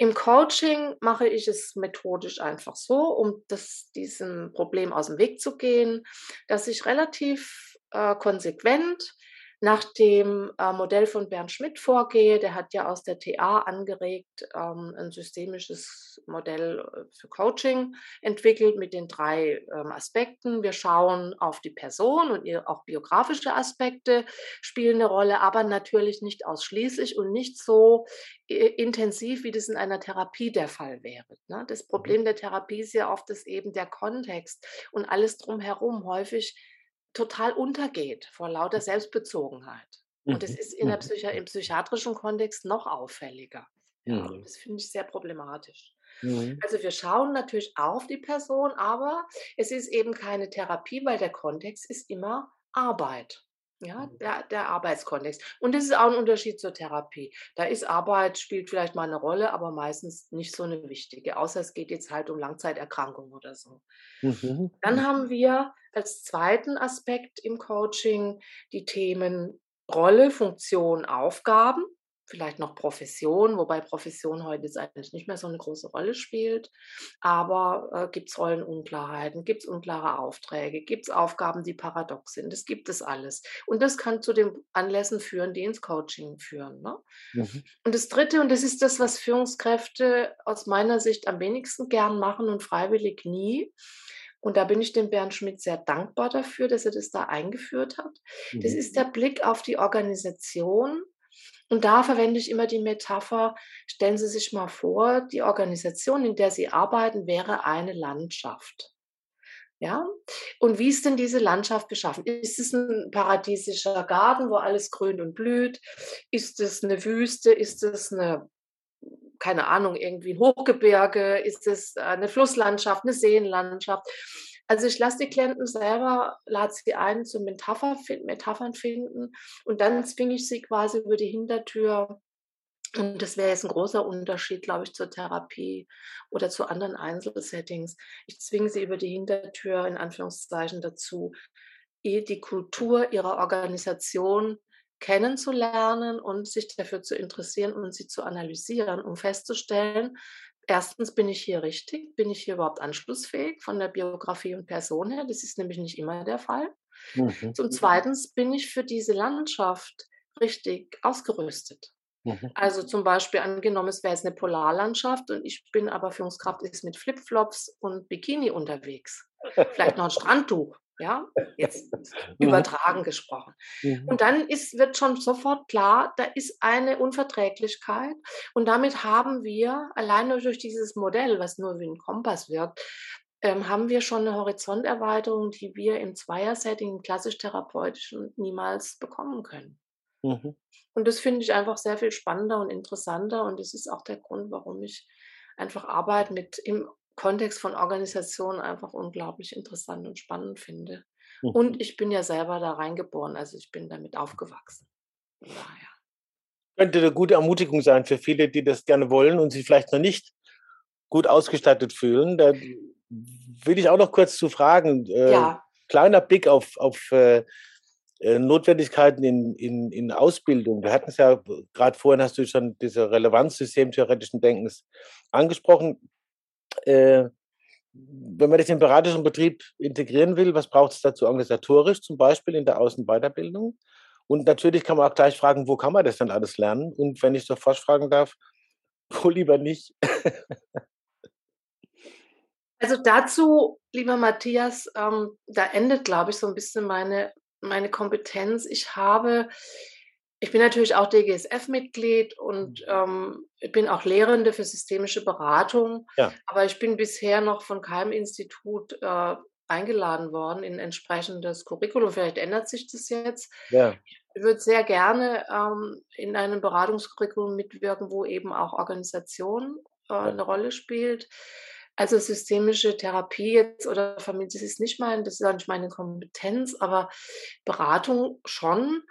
Im Coaching mache ich es methodisch einfach so, um das, diesem Problem aus dem Weg zu gehen, dass ich relativ äh, konsequent nach dem äh, Modell von Bernd Schmidt vorgehe. Der hat ja aus der TA angeregt ähm, ein systemisches Modell äh, für Coaching entwickelt mit den drei ähm, Aspekten. Wir schauen auf die Person und ihr, auch biografische Aspekte spielen eine Rolle, aber natürlich nicht ausschließlich und nicht so äh, intensiv, wie das in einer Therapie der Fall wäre. Ne? Das mhm. Problem der Therapie ist ja oft, dass eben der Kontext und alles drumherum häufig total untergeht vor lauter Selbstbezogenheit. Und das mhm, ist in der mhm. Psychi im psychiatrischen Kontext noch auffälliger. Ja, mhm. Das finde ich sehr problematisch. Mhm. Also wir schauen natürlich auf die Person, aber es ist eben keine Therapie, weil der Kontext ist immer Arbeit. Ja, mhm. der, der Arbeitskontext. Und das ist auch ein Unterschied zur Therapie. Da ist Arbeit, spielt vielleicht mal eine Rolle, aber meistens nicht so eine wichtige, außer es geht jetzt halt um Langzeiterkrankungen oder so. Mhm. Dann haben wir als zweiten Aspekt im Coaching die Themen Rolle, Funktion, Aufgaben vielleicht noch Profession, wobei Profession heute jetzt eigentlich nicht mehr so eine große Rolle spielt. Aber äh, gibt es Rollenunklarheiten, gibt es unklare Aufträge, gibt es Aufgaben, die paradox sind. Das gibt es alles. Und das kann zu den Anlässen führen, die ins Coaching führen. Ne? Mhm. Und das Dritte, und das ist das, was Führungskräfte aus meiner Sicht am wenigsten gern machen und freiwillig nie, und da bin ich dem Bernd Schmidt sehr dankbar dafür, dass er das da eingeführt hat. Mhm. Das ist der Blick auf die Organisation und da verwende ich immer die Metapher, stellen Sie sich mal vor, die Organisation, in der Sie arbeiten, wäre eine Landschaft. Ja? Und wie ist denn diese Landschaft beschaffen? Ist es ein paradiesischer Garten, wo alles grün und blüht? Ist es eine Wüste? Ist es eine, keine Ahnung, irgendwie ein Hochgebirge? Ist es eine Flusslandschaft, eine Seenlandschaft? Also ich lasse die Klienten selber, lade sie ein zum Metapher, Metaphern finden und dann zwinge ich sie quasi über die Hintertür. Und das wäre jetzt ein großer Unterschied, glaube ich, zur Therapie oder zu anderen Einzelsettings. Ich zwinge sie über die Hintertür in Anführungszeichen dazu, die Kultur ihrer Organisation kennenzulernen und sich dafür zu interessieren und sie zu analysieren, um festzustellen, erstens bin ich hier richtig, bin ich hier überhaupt anschlussfähig von der Biografie und Person her. Das ist nämlich nicht immer der Fall. Mhm. Zum Zweitens bin ich für diese Landschaft richtig ausgerüstet. Mhm. Also zum Beispiel angenommen, es wäre jetzt eine Polarlandschaft und ich bin aber Führungskraft ist mit Flipflops und Bikini unterwegs. Vielleicht noch ein Strandtuch, ja, jetzt mhm. übertragen gesprochen. Mhm. Und dann ist, wird schon sofort klar, da ist eine Unverträglichkeit und damit haben wir alleine durch dieses Modell, was nur wie ein Kompass wirkt, ähm, haben wir schon eine Horizonterweiterung, die wir im Zweier-Setting, klassisch therapeutischen, niemals bekommen können. Mhm. Und das finde ich einfach sehr viel spannender und interessanter. Und das ist auch der Grund, warum ich einfach Arbeit mit im Kontext von Organisationen einfach unglaublich interessant und spannend finde. Mhm. Und ich bin ja selber da reingeboren, also ich bin damit aufgewachsen. Daher. Könnte eine gute Ermutigung sein für viele, die das gerne wollen und sich vielleicht noch nicht gut ausgestattet fühlen. Da will ich auch noch kurz zu fragen. Äh, ja. Kleiner Blick auf, auf äh, äh, Notwendigkeiten in, in, in Ausbildung. Wir hatten es ja gerade vorhin, hast du schon diese Relevanz systemtheoretischen Denkens angesprochen. Äh, wenn man das im beratischen Betrieb integrieren will, was braucht es dazu organisatorisch, zum Beispiel in der Außenweiterbildung? Und natürlich kann man auch gleich fragen, wo kann man das dann alles lernen? Und wenn ich sofort fragen darf, wo lieber nicht? Also dazu, lieber Matthias, ähm, da endet, glaube ich, so ein bisschen meine meine Kompetenz. Ich habe, ich bin natürlich auch DGSF-Mitglied und mhm. ähm, bin auch Lehrende für systemische Beratung, ja. aber ich bin bisher noch von keinem Institut äh, eingeladen worden in entsprechendes Curriculum. Vielleicht ändert sich das jetzt. Ja. Ich würde sehr gerne ähm, in einem Beratungskurriculum mitwirken, wo eben auch Organisation äh, ja. eine Rolle spielt. Also systemische Therapie jetzt oder Familie, das ist nicht mein, das ist auch nicht meine Kompetenz, aber Beratung schon.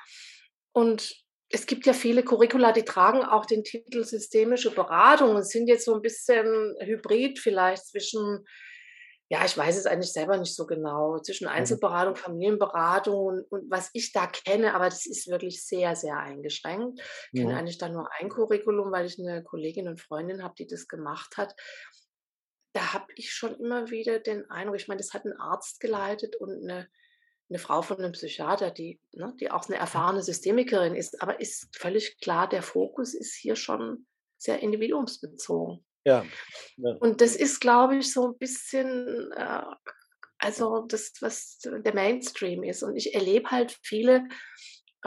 Und es gibt ja viele Curricula, die tragen auch den Titel systemische Beratung und sind jetzt so ein bisschen hybrid vielleicht zwischen, ja, ich weiß es eigentlich selber nicht so genau, zwischen mhm. Einzelberatung, Familienberatung und, und was ich da kenne, aber das ist wirklich sehr, sehr eingeschränkt. Ich kenne eigentlich da nur ein Curriculum, weil ich eine Kollegin und Freundin habe, die das gemacht hat da habe ich schon immer wieder den Eindruck, ich meine, das hat ein Arzt geleitet und eine, eine Frau von einem Psychiater, die, ne, die auch eine erfahrene Systemikerin ist, aber ist völlig klar, der Fokus ist hier schon sehr individuumsbezogen. Ja. ja. Und das ist, glaube ich, so ein bisschen, äh, also das, was der Mainstream ist. Und ich erlebe halt viele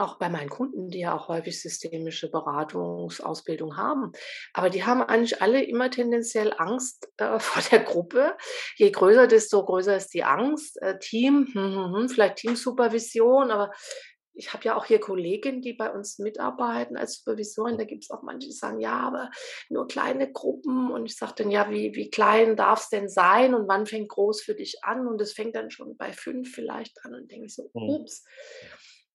auch bei meinen Kunden, die ja auch häufig systemische Beratungsausbildung haben. Aber die haben eigentlich alle immer tendenziell Angst äh, vor der Gruppe. Je größer, desto größer ist die Angst. Äh, Team, hm, hm, hm, vielleicht Teamsupervision, aber ich habe ja auch hier Kolleginnen, die bei uns mitarbeiten als Supervisorin. Da gibt es auch manche, die sagen, ja, aber nur kleine Gruppen. Und ich sage dann, ja, wie, wie klein darf es denn sein und wann fängt groß für dich an? Und es fängt dann schon bei fünf vielleicht an und denke ich so, ups.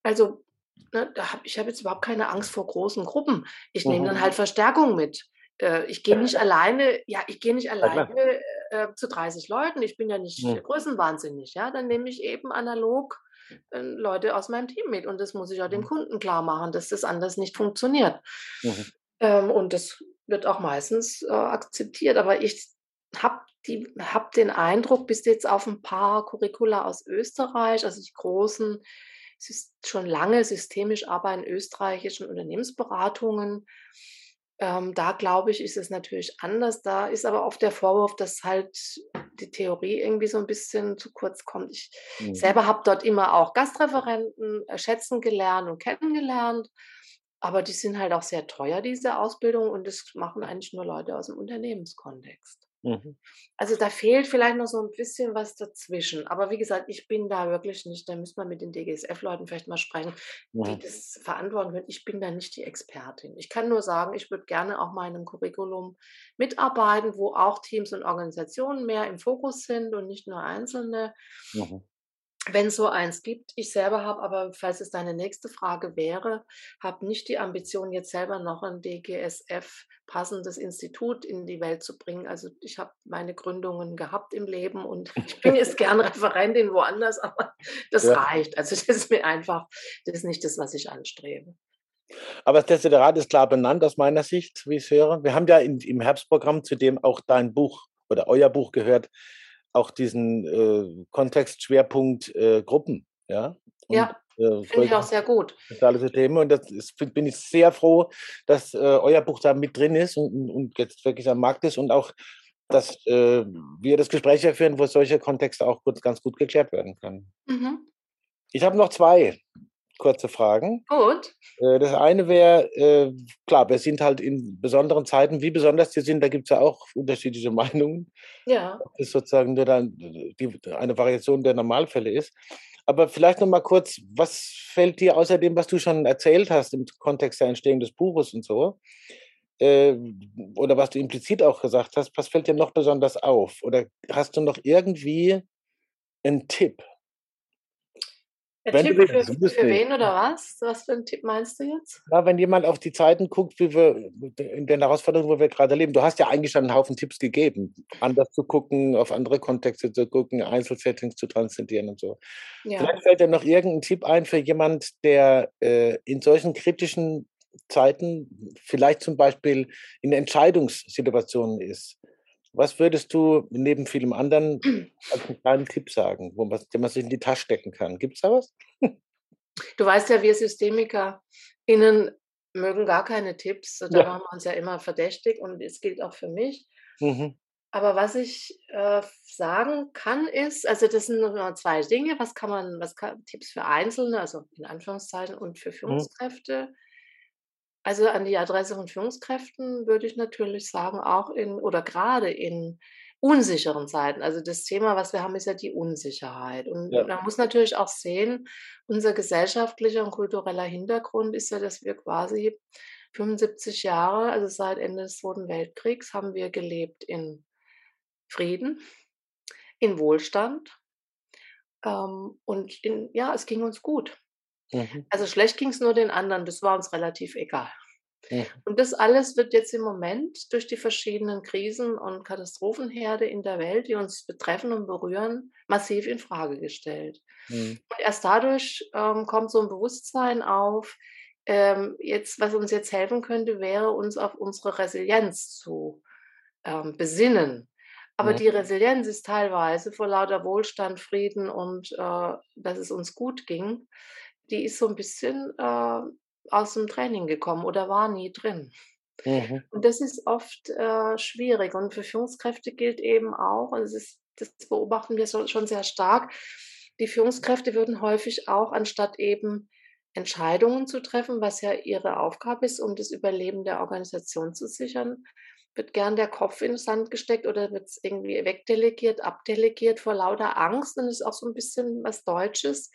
Also ne, da hab, ich habe jetzt überhaupt keine Angst vor großen Gruppen. Ich mhm. nehme dann halt Verstärkung mit. Äh, ich gehe nicht alleine, ja, ich gehe nicht alleine äh, zu 30 Leuten. Ich bin ja nicht mhm. größenwahnsinnig, ja. Dann nehme ich eben analog äh, Leute aus meinem Team mit. Und das muss ich auch dem mhm. Kunden klar machen, dass das anders nicht funktioniert. Mhm. Ähm, und das wird auch meistens äh, akzeptiert. Aber ich habe hab den Eindruck, bis jetzt auf ein paar Curricula aus Österreich, also die großen es ist schon lange systemisch arbeiten in österreichischen Unternehmensberatungen. Ähm, da glaube ich, ist es natürlich anders. Da ist aber oft der Vorwurf, dass halt die Theorie irgendwie so ein bisschen zu kurz kommt. Ich mhm. selber habe dort immer auch Gastreferenten äh, schätzen gelernt und kennengelernt. Aber die sind halt auch sehr teuer, diese Ausbildung, und das machen eigentlich nur Leute aus dem Unternehmenskontext. Mhm. Also da fehlt vielleicht noch so ein bisschen was dazwischen. Aber wie gesagt, ich bin da wirklich nicht, da müssen wir mit den DGSF-Leuten vielleicht mal sprechen, die ja. das verantworten können. Ich bin da nicht die Expertin. Ich kann nur sagen, ich würde gerne auch mal in einem Curriculum mitarbeiten, wo auch Teams und Organisationen mehr im Fokus sind und nicht nur Einzelne. Mhm wenn es so eins gibt. Ich selber habe aber, falls es deine nächste Frage wäre, habe nicht die Ambition, jetzt selber noch ein DGSF passendes Institut in die Welt zu bringen. Also ich habe meine Gründungen gehabt im Leben und ich bin jetzt gern Referentin woanders, aber das ja. reicht. Also das ist mir einfach, das ist nicht das, was ich anstrebe. Aber das Desiderat ist klar benannt aus meiner Sicht, wie ich höre. Wir haben ja in, im Herbstprogramm, zu dem auch dein Buch oder euer Buch gehört, auch diesen äh, Kontextschwerpunkt äh, Gruppen. Ja? Und ja. äh, Finde ich auch sehr gut. Soziale Systeme. Und das ist, bin ich sehr froh, dass äh, euer Buch da mit drin ist und, und, jetzt wirklich am Markt ist und auch, dass äh, wir das Gespräch führen, wo solche Kontexte auch gut, ganz gut geklärt werden können. Mhm. Ich habe noch zwei kurze Fragen. Gut. Äh, das eine wäre, äh, klar, wir sind halt in besonderen Zeiten, wie besonders die sind, da gibt es ja auch unterschiedliche Meinungen. Ja. Das ist sozusagen nur dann die, eine Variation der Normalfälle ist. Aber vielleicht noch mal kurz, was fällt dir außer dem, was du schon erzählt hast im Kontext der Entstehung des Buches und so, äh, oder was du implizit auch gesagt hast, was fällt dir noch besonders auf? Oder hast du noch irgendwie einen Tipp, der wenn Tipp für, für wen oder was? Was für einen Tipp meinst du jetzt? Ja, wenn jemand auf die Zeiten guckt, wie wir in den Herausforderungen, wo wir gerade leben. Du hast ja eigentlich schon einen Haufen Tipps gegeben, anders zu gucken, auf andere Kontexte zu gucken, Einzelsettings zu transzendieren und so. Ja. Vielleicht fällt dir noch irgendein Tipp ein für jemand, der äh, in solchen kritischen Zeiten vielleicht zum Beispiel in Entscheidungssituationen ist was würdest du neben vielem anderen als einen kleinen Tipp sagen, wo man, den man sich in die Tasche stecken kann? Gibt es da was? Du weißt ja, wir SystemikerInnen mögen gar keine Tipps. Da ja. waren wir uns ja immer verdächtig und es gilt auch für mich. Mhm. Aber was ich äh, sagen kann, ist, also das sind nur zwei Dinge. Was kann man, was kann, Tipps für Einzelne, also in Anführungszeichen, und für mhm. Führungskräfte. Mhm. Also an die Adresse von Führungskräften würde ich natürlich sagen, auch in oder gerade in unsicheren Zeiten. Also das Thema, was wir haben, ist ja die Unsicherheit. Und ja. man muss natürlich auch sehen, unser gesellschaftlicher und kultureller Hintergrund ist ja, dass wir quasi 75 Jahre, also seit Ende des Zweiten Weltkriegs, haben wir gelebt in Frieden, in Wohlstand. Ähm, und in, ja, es ging uns gut. Mhm. Also schlecht ging es nur den anderen, das war uns relativ egal. Mhm. Und das alles wird jetzt im Moment durch die verschiedenen Krisen und Katastrophenherde in der Welt, die uns betreffen und berühren, massiv in Frage gestellt. Mhm. Und erst dadurch ähm, kommt so ein Bewusstsein auf, ähm, jetzt, was uns jetzt helfen könnte, wäre uns auf unsere Resilienz zu ähm, besinnen. Aber die Resilienz ist teilweise vor lauter Wohlstand, Frieden und äh, dass es uns gut ging, die ist so ein bisschen äh, aus dem Training gekommen oder war nie drin. Mhm. Und das ist oft äh, schwierig. Und für Führungskräfte gilt eben auch, und das, ist, das beobachten wir so, schon sehr stark, die Führungskräfte würden häufig auch, anstatt eben Entscheidungen zu treffen, was ja ihre Aufgabe ist, um das Überleben der Organisation zu sichern, wird gern der Kopf in den Sand gesteckt oder wird es irgendwie wegdelegiert, abdelegiert vor lauter Angst. Und das ist auch so ein bisschen was Deutsches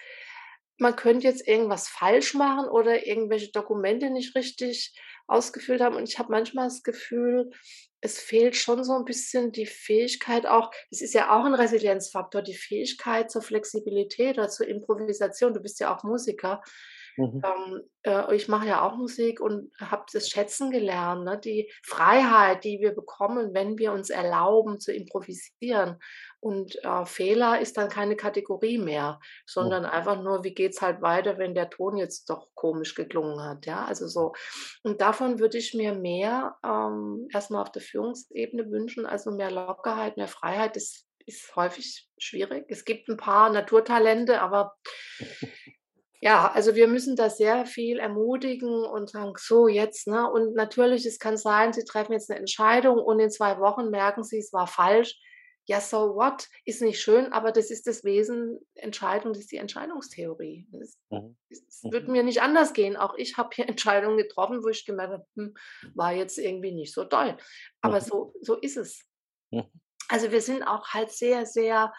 man könnte jetzt irgendwas falsch machen oder irgendwelche Dokumente nicht richtig ausgefüllt haben. Und ich habe manchmal das Gefühl, es fehlt schon so ein bisschen die Fähigkeit auch, das ist ja auch ein Resilienzfaktor, die Fähigkeit zur Flexibilität oder zur Improvisation. Du bist ja auch Musiker. Mhm. Ähm, äh, ich mache ja auch Musik und habe das schätzen gelernt, ne? die Freiheit, die wir bekommen, wenn wir uns erlauben zu improvisieren. Und äh, Fehler ist dann keine Kategorie mehr, sondern mhm. einfach nur, wie geht es halt weiter, wenn der Ton jetzt doch komisch geklungen hat. Ja, also so. Und davon würde ich mir mehr ähm, erstmal auf der Führungsebene wünschen, also mehr Lockerheit, mehr Freiheit. Das ist häufig schwierig. Es gibt ein paar Naturtalente, aber ja, also wir müssen da sehr viel ermutigen und sagen, so jetzt, ne? Und natürlich, es kann sein, Sie treffen jetzt eine Entscheidung und in zwei Wochen merken Sie, es war falsch. Ja, so what? Ist nicht schön, aber das ist das Wesen Entscheidung, das ist die Entscheidungstheorie. Es mhm. wird mhm. mir nicht anders gehen. Auch ich habe hier Entscheidungen getroffen, wo ich gemerkt habe, hm, war jetzt irgendwie nicht so toll. Aber mhm. so, so ist es. Mhm. Also wir sind auch halt sehr, sehr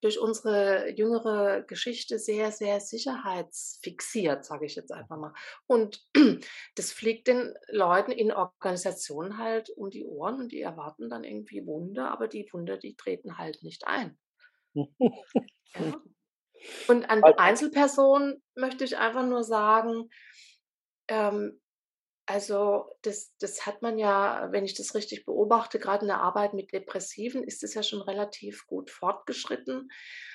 durch unsere jüngere Geschichte sehr, sehr sicherheitsfixiert, sage ich jetzt einfach mal. Und das fliegt den Leuten in Organisationen halt um die Ohren und die erwarten dann irgendwie Wunder, aber die Wunder, die treten halt nicht ein. ja. Und an Einzelpersonen möchte ich einfach nur sagen, ähm, also das, das hat man ja, wenn ich das richtig beobachte, gerade in der Arbeit mit Depressiven ist es ja schon relativ gut fortgeschritten.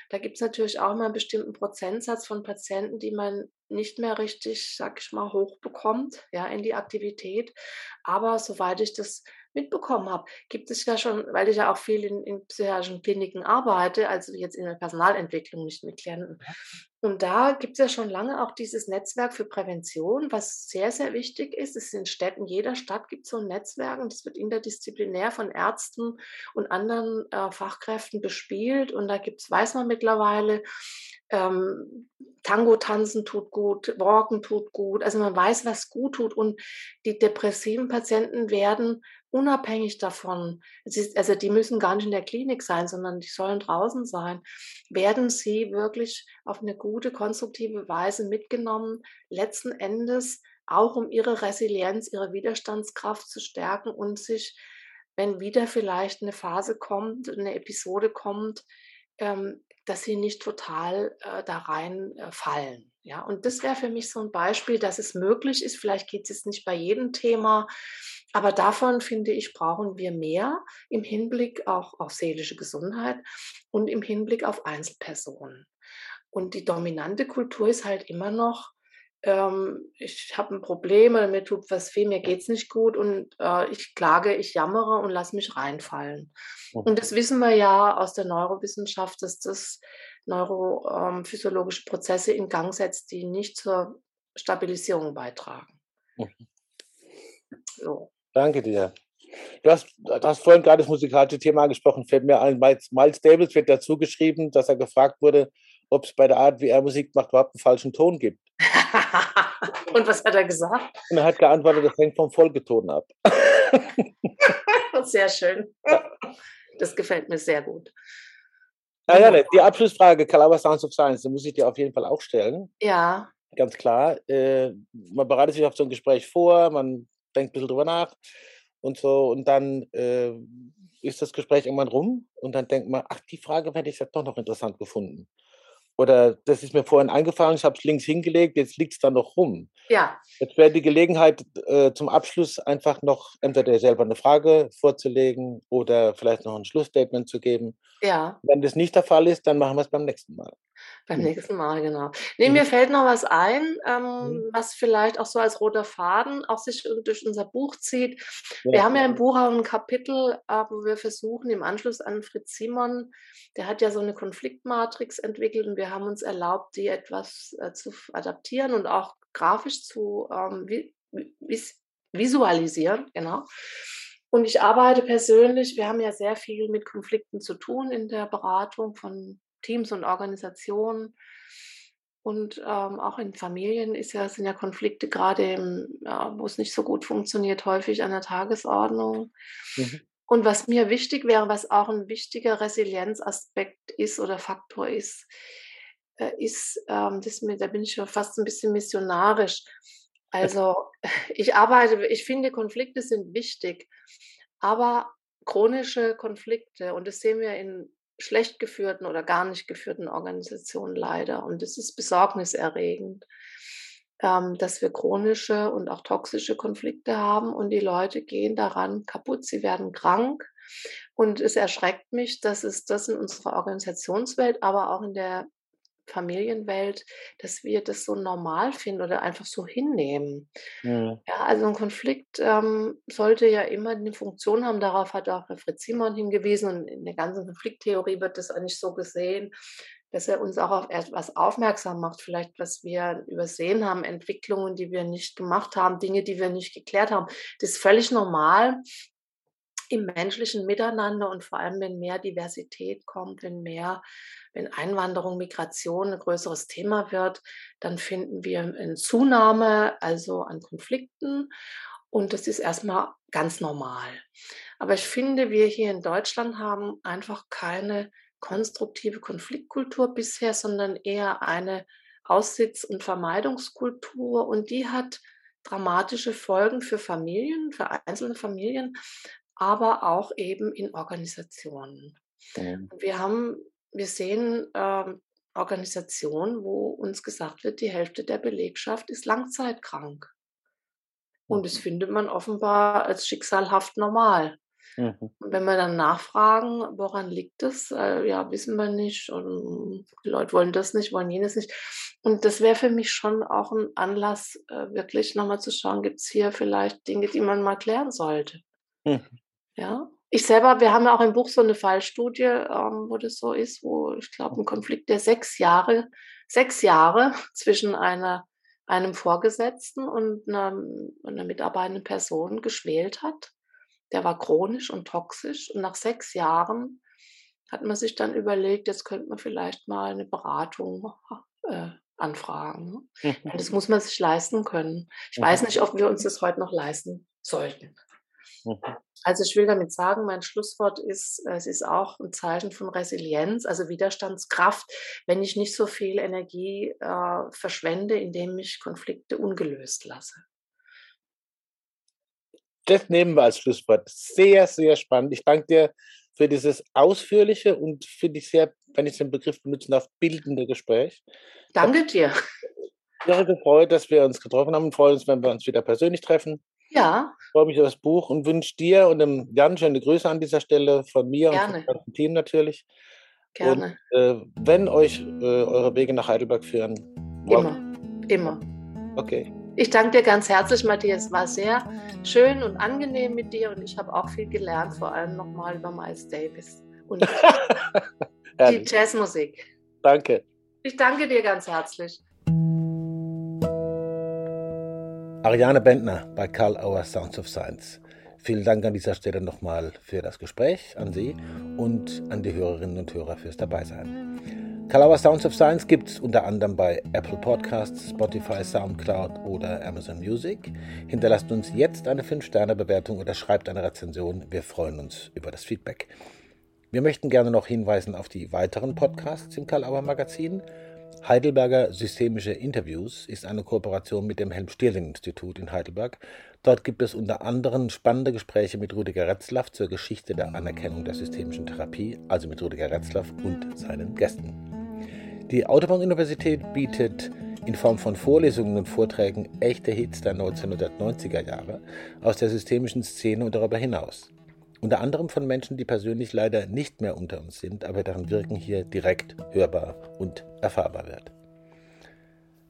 Da gibt es natürlich auch mal einen bestimmten Prozentsatz von Patienten, die man nicht mehr richtig, sag ich mal, hochbekommt, ja, in die Aktivität. Aber soweit ich das mitbekommen habe, gibt es ja schon, weil ich ja auch viel in, in psychiatrischen Kliniken arbeite, also jetzt in der Personalentwicklung, nicht mit Klienten. Und da gibt es ja schon lange auch dieses Netzwerk für Prävention, was sehr, sehr wichtig ist. Es in Städten, jeder Stadt gibt es so ein Netzwerk und es wird interdisziplinär von Ärzten und anderen äh, Fachkräften bespielt. Und da gibt's, weiß man mittlerweile, ähm, Tango tanzen tut gut, Walken tut gut. Also man weiß, was gut tut. Und die depressiven Patienten werden unabhängig davon, ist, also die müssen gar nicht in der Klinik sein, sondern die sollen draußen sein, werden sie wirklich auf eine gute, konstruktive Weise mitgenommen, letzten Endes auch um ihre Resilienz, ihre Widerstandskraft zu stärken und sich, wenn wieder vielleicht eine Phase kommt, eine Episode kommt, ähm, dass sie nicht total äh, da reinfallen. Äh, ja, und das wäre für mich so ein Beispiel, dass es möglich ist. Vielleicht geht es nicht bei jedem Thema, aber davon finde ich, brauchen wir mehr im Hinblick auch auf seelische Gesundheit und im Hinblick auf Einzelpersonen. Und die dominante Kultur ist halt immer noch, ähm, ich habe ein Problem oder mir tut was weh, mir geht es nicht gut und äh, ich klage, ich jammere und lasse mich reinfallen. Mhm. Und das wissen wir ja aus der Neurowissenschaft, dass das neurophysiologische ähm, Prozesse in Gang setzt, die nicht zur Stabilisierung beitragen. Mhm. So. Danke dir. Du hast, du hast vorhin gerade das musikalische Thema angesprochen, fällt mir ein, Miles Davis wird dazu geschrieben, dass er gefragt wurde, ob es bei der Art, wie er Musik macht, überhaupt einen falschen Ton gibt. Und was hat er gesagt? Und er hat geantwortet, das hängt vom Folgeton ab. sehr schön. Das gefällt mir sehr gut. Ah, ja, ja, die Abschlussfrage, Calabar Sounds of Science, die muss ich dir auf jeden Fall auch stellen. Ja. Ganz klar. Äh, man bereitet sich auf so ein Gespräch vor, man denkt ein bisschen drüber nach und so. Und dann äh, ist das Gespräch irgendwann rum und dann denkt man, ach, die Frage hätte ich jetzt doch noch interessant gefunden. Oder das ist mir vorhin eingefallen, ich habe es links hingelegt, jetzt liegt es da noch rum. Ja. Jetzt wäre die Gelegenheit, äh, zum Abschluss einfach noch entweder selber eine Frage vorzulegen oder vielleicht noch ein Schlussstatement zu geben. Ja. Wenn das nicht der Fall ist, dann machen wir es beim nächsten Mal. Beim nächsten Mal, genau. Nee, mir fällt noch was ein, ähm, mhm. was vielleicht auch so als roter Faden auch sich durch unser Buch zieht. Ja. Wir haben ja im Buch auch ein Kapitel, äh, wo wir versuchen, im Anschluss an Fritz Simon, der hat ja so eine Konfliktmatrix entwickelt und wir haben uns erlaubt, die etwas äh, zu adaptieren und auch grafisch zu ähm, vis visualisieren, genau. Und ich arbeite persönlich, wir haben ja sehr viel mit Konflikten zu tun in der Beratung von Teams und Organisationen. Und ähm, auch in Familien ist ja, sind ja Konflikte gerade, ja, wo es nicht so gut funktioniert, häufig an der Tagesordnung. Mhm. Und was mir wichtig wäre, was auch ein wichtiger Resilienzaspekt ist oder Faktor ist, äh, ist, ähm, das mit, da bin ich schon fast ein bisschen missionarisch. Also ich arbeite, ich finde, Konflikte sind wichtig, aber chronische Konflikte, und das sehen wir in schlecht geführten oder gar nicht geführten Organisationen leider. Und es ist besorgniserregend, ähm, dass wir chronische und auch toxische Konflikte haben und die Leute gehen daran kaputt, sie werden krank. Und es erschreckt mich, dass es das in unserer Organisationswelt, aber auch in der Familienwelt, dass wir das so normal finden oder einfach so hinnehmen. Ja, ja also ein Konflikt ähm, sollte ja immer eine Funktion haben. Darauf hat auch Herr Fritz Simon hingewiesen und in der ganzen Konflikttheorie wird das eigentlich so gesehen, dass er uns auch auf etwas aufmerksam macht, vielleicht was wir übersehen haben, Entwicklungen, die wir nicht gemacht haben, Dinge, die wir nicht geklärt haben. Das ist völlig normal im menschlichen Miteinander und vor allem, wenn mehr Diversität kommt, wenn mehr, wenn Einwanderung, Migration ein größeres Thema wird, dann finden wir eine Zunahme also an Konflikten und das ist erstmal ganz normal. Aber ich finde, wir hier in Deutschland haben einfach keine konstruktive Konfliktkultur bisher, sondern eher eine Aussitz- und Vermeidungskultur und die hat dramatische Folgen für Familien, für einzelne Familien, aber auch eben in Organisationen. Mhm. Wir haben, wir sehen ähm, Organisationen, wo uns gesagt wird, die Hälfte der Belegschaft ist langzeitkrank. Und das mhm. findet man offenbar als schicksalhaft normal. Mhm. Und wenn wir dann nachfragen, woran liegt das? Äh, ja, wissen wir nicht. Und die Leute wollen das nicht, wollen jenes nicht. Und das wäre für mich schon auch ein Anlass, äh, wirklich nochmal zu schauen, gibt es hier vielleicht Dinge, die man mal klären sollte. Mhm. Ja. Ich selber, wir haben ja auch im Buch so eine Fallstudie, ähm, wo das so ist, wo ich glaube, ein Konflikt der sechs Jahre, sechs Jahre zwischen einer, einem Vorgesetzten und einer, einer mitarbeitenden Person geschwelt hat. Der war chronisch und toxisch. Und nach sechs Jahren hat man sich dann überlegt, jetzt könnte man vielleicht mal eine Beratung äh, anfragen. Ne? Mhm. Das muss man sich leisten können. Ich mhm. weiß nicht, ob wir uns das heute noch leisten sollten. Mhm. Also ich will damit sagen, mein Schlusswort ist, es ist auch ein Zeichen von Resilienz, also Widerstandskraft, wenn ich nicht so viel Energie äh, verschwende, indem ich Konflikte ungelöst lasse. Das nehmen wir als Schlusswort. Sehr, sehr spannend. Ich danke dir für dieses ausführliche und finde ich sehr, wenn ich den Begriff benutzen darf, bildende Gespräch. Danke dir. Sehr gefreut, dass wir uns getroffen haben und freuen uns, wenn wir uns wieder persönlich treffen. Ja. Ich freue mich auf das Buch und wünsche dir und dem Jan schöne Grüße an dieser Stelle von mir Gerne. und vom ganzen Team natürlich. Gerne. Und äh, wenn euch äh, eure Wege nach Heidelberg führen, wow. immer, immer. Okay. Ich danke dir ganz herzlich, Matthias. Es war sehr schön und angenehm mit dir und ich habe auch viel gelernt, vor allem nochmal über Miles Davis und die Jazzmusik. Danke. Ich danke dir ganz herzlich. Ariane Bentner bei Karl Auer Sounds of Science. Vielen Dank an dieser Stelle nochmal für das Gespräch an Sie und an die Hörerinnen und Hörer fürs Dabeisein. Karl Auer Sounds of Science gibt es unter anderem bei Apple Podcasts, Spotify, Soundcloud oder Amazon Music. Hinterlasst uns jetzt eine 5-Sterne-Bewertung oder schreibt eine Rezension. Wir freuen uns über das Feedback. Wir möchten gerne noch hinweisen auf die weiteren Podcasts im Karl Auer Magazin. Heidelberger Systemische Interviews ist eine Kooperation mit dem Helm-Stierling-Institut in Heidelberg. Dort gibt es unter anderem spannende Gespräche mit Rüdiger Retzlaff zur Geschichte der Anerkennung der systemischen Therapie, also mit Rüdiger Retzlaff und seinen Gästen. Die Autobahn-Universität bietet in Form von Vorlesungen und Vorträgen echte Hits der 1990er Jahre aus der systemischen Szene und darüber hinaus. Unter anderem von Menschen, die persönlich leider nicht mehr unter uns sind, aber deren Wirken hier direkt hörbar und erfahrbar wird.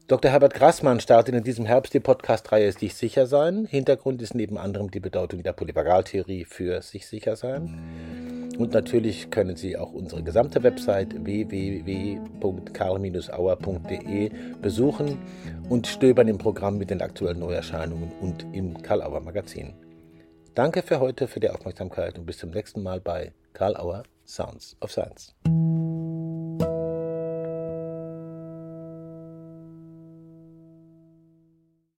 Dr. Herbert Grassmann startet in diesem Herbst die Podcast-Reihe Sich sicher sein. Hintergrund ist neben anderem die Bedeutung der Polyvagaltheorie für sich sicher sein. Und natürlich können Sie auch unsere gesamte Website www.karl-auer.de besuchen und stöbern im Programm mit den aktuellen Neuerscheinungen und im Karl Auer Magazin. Danke für heute, für die Aufmerksamkeit und bis zum nächsten Mal bei Karl Auer Sounds of Science.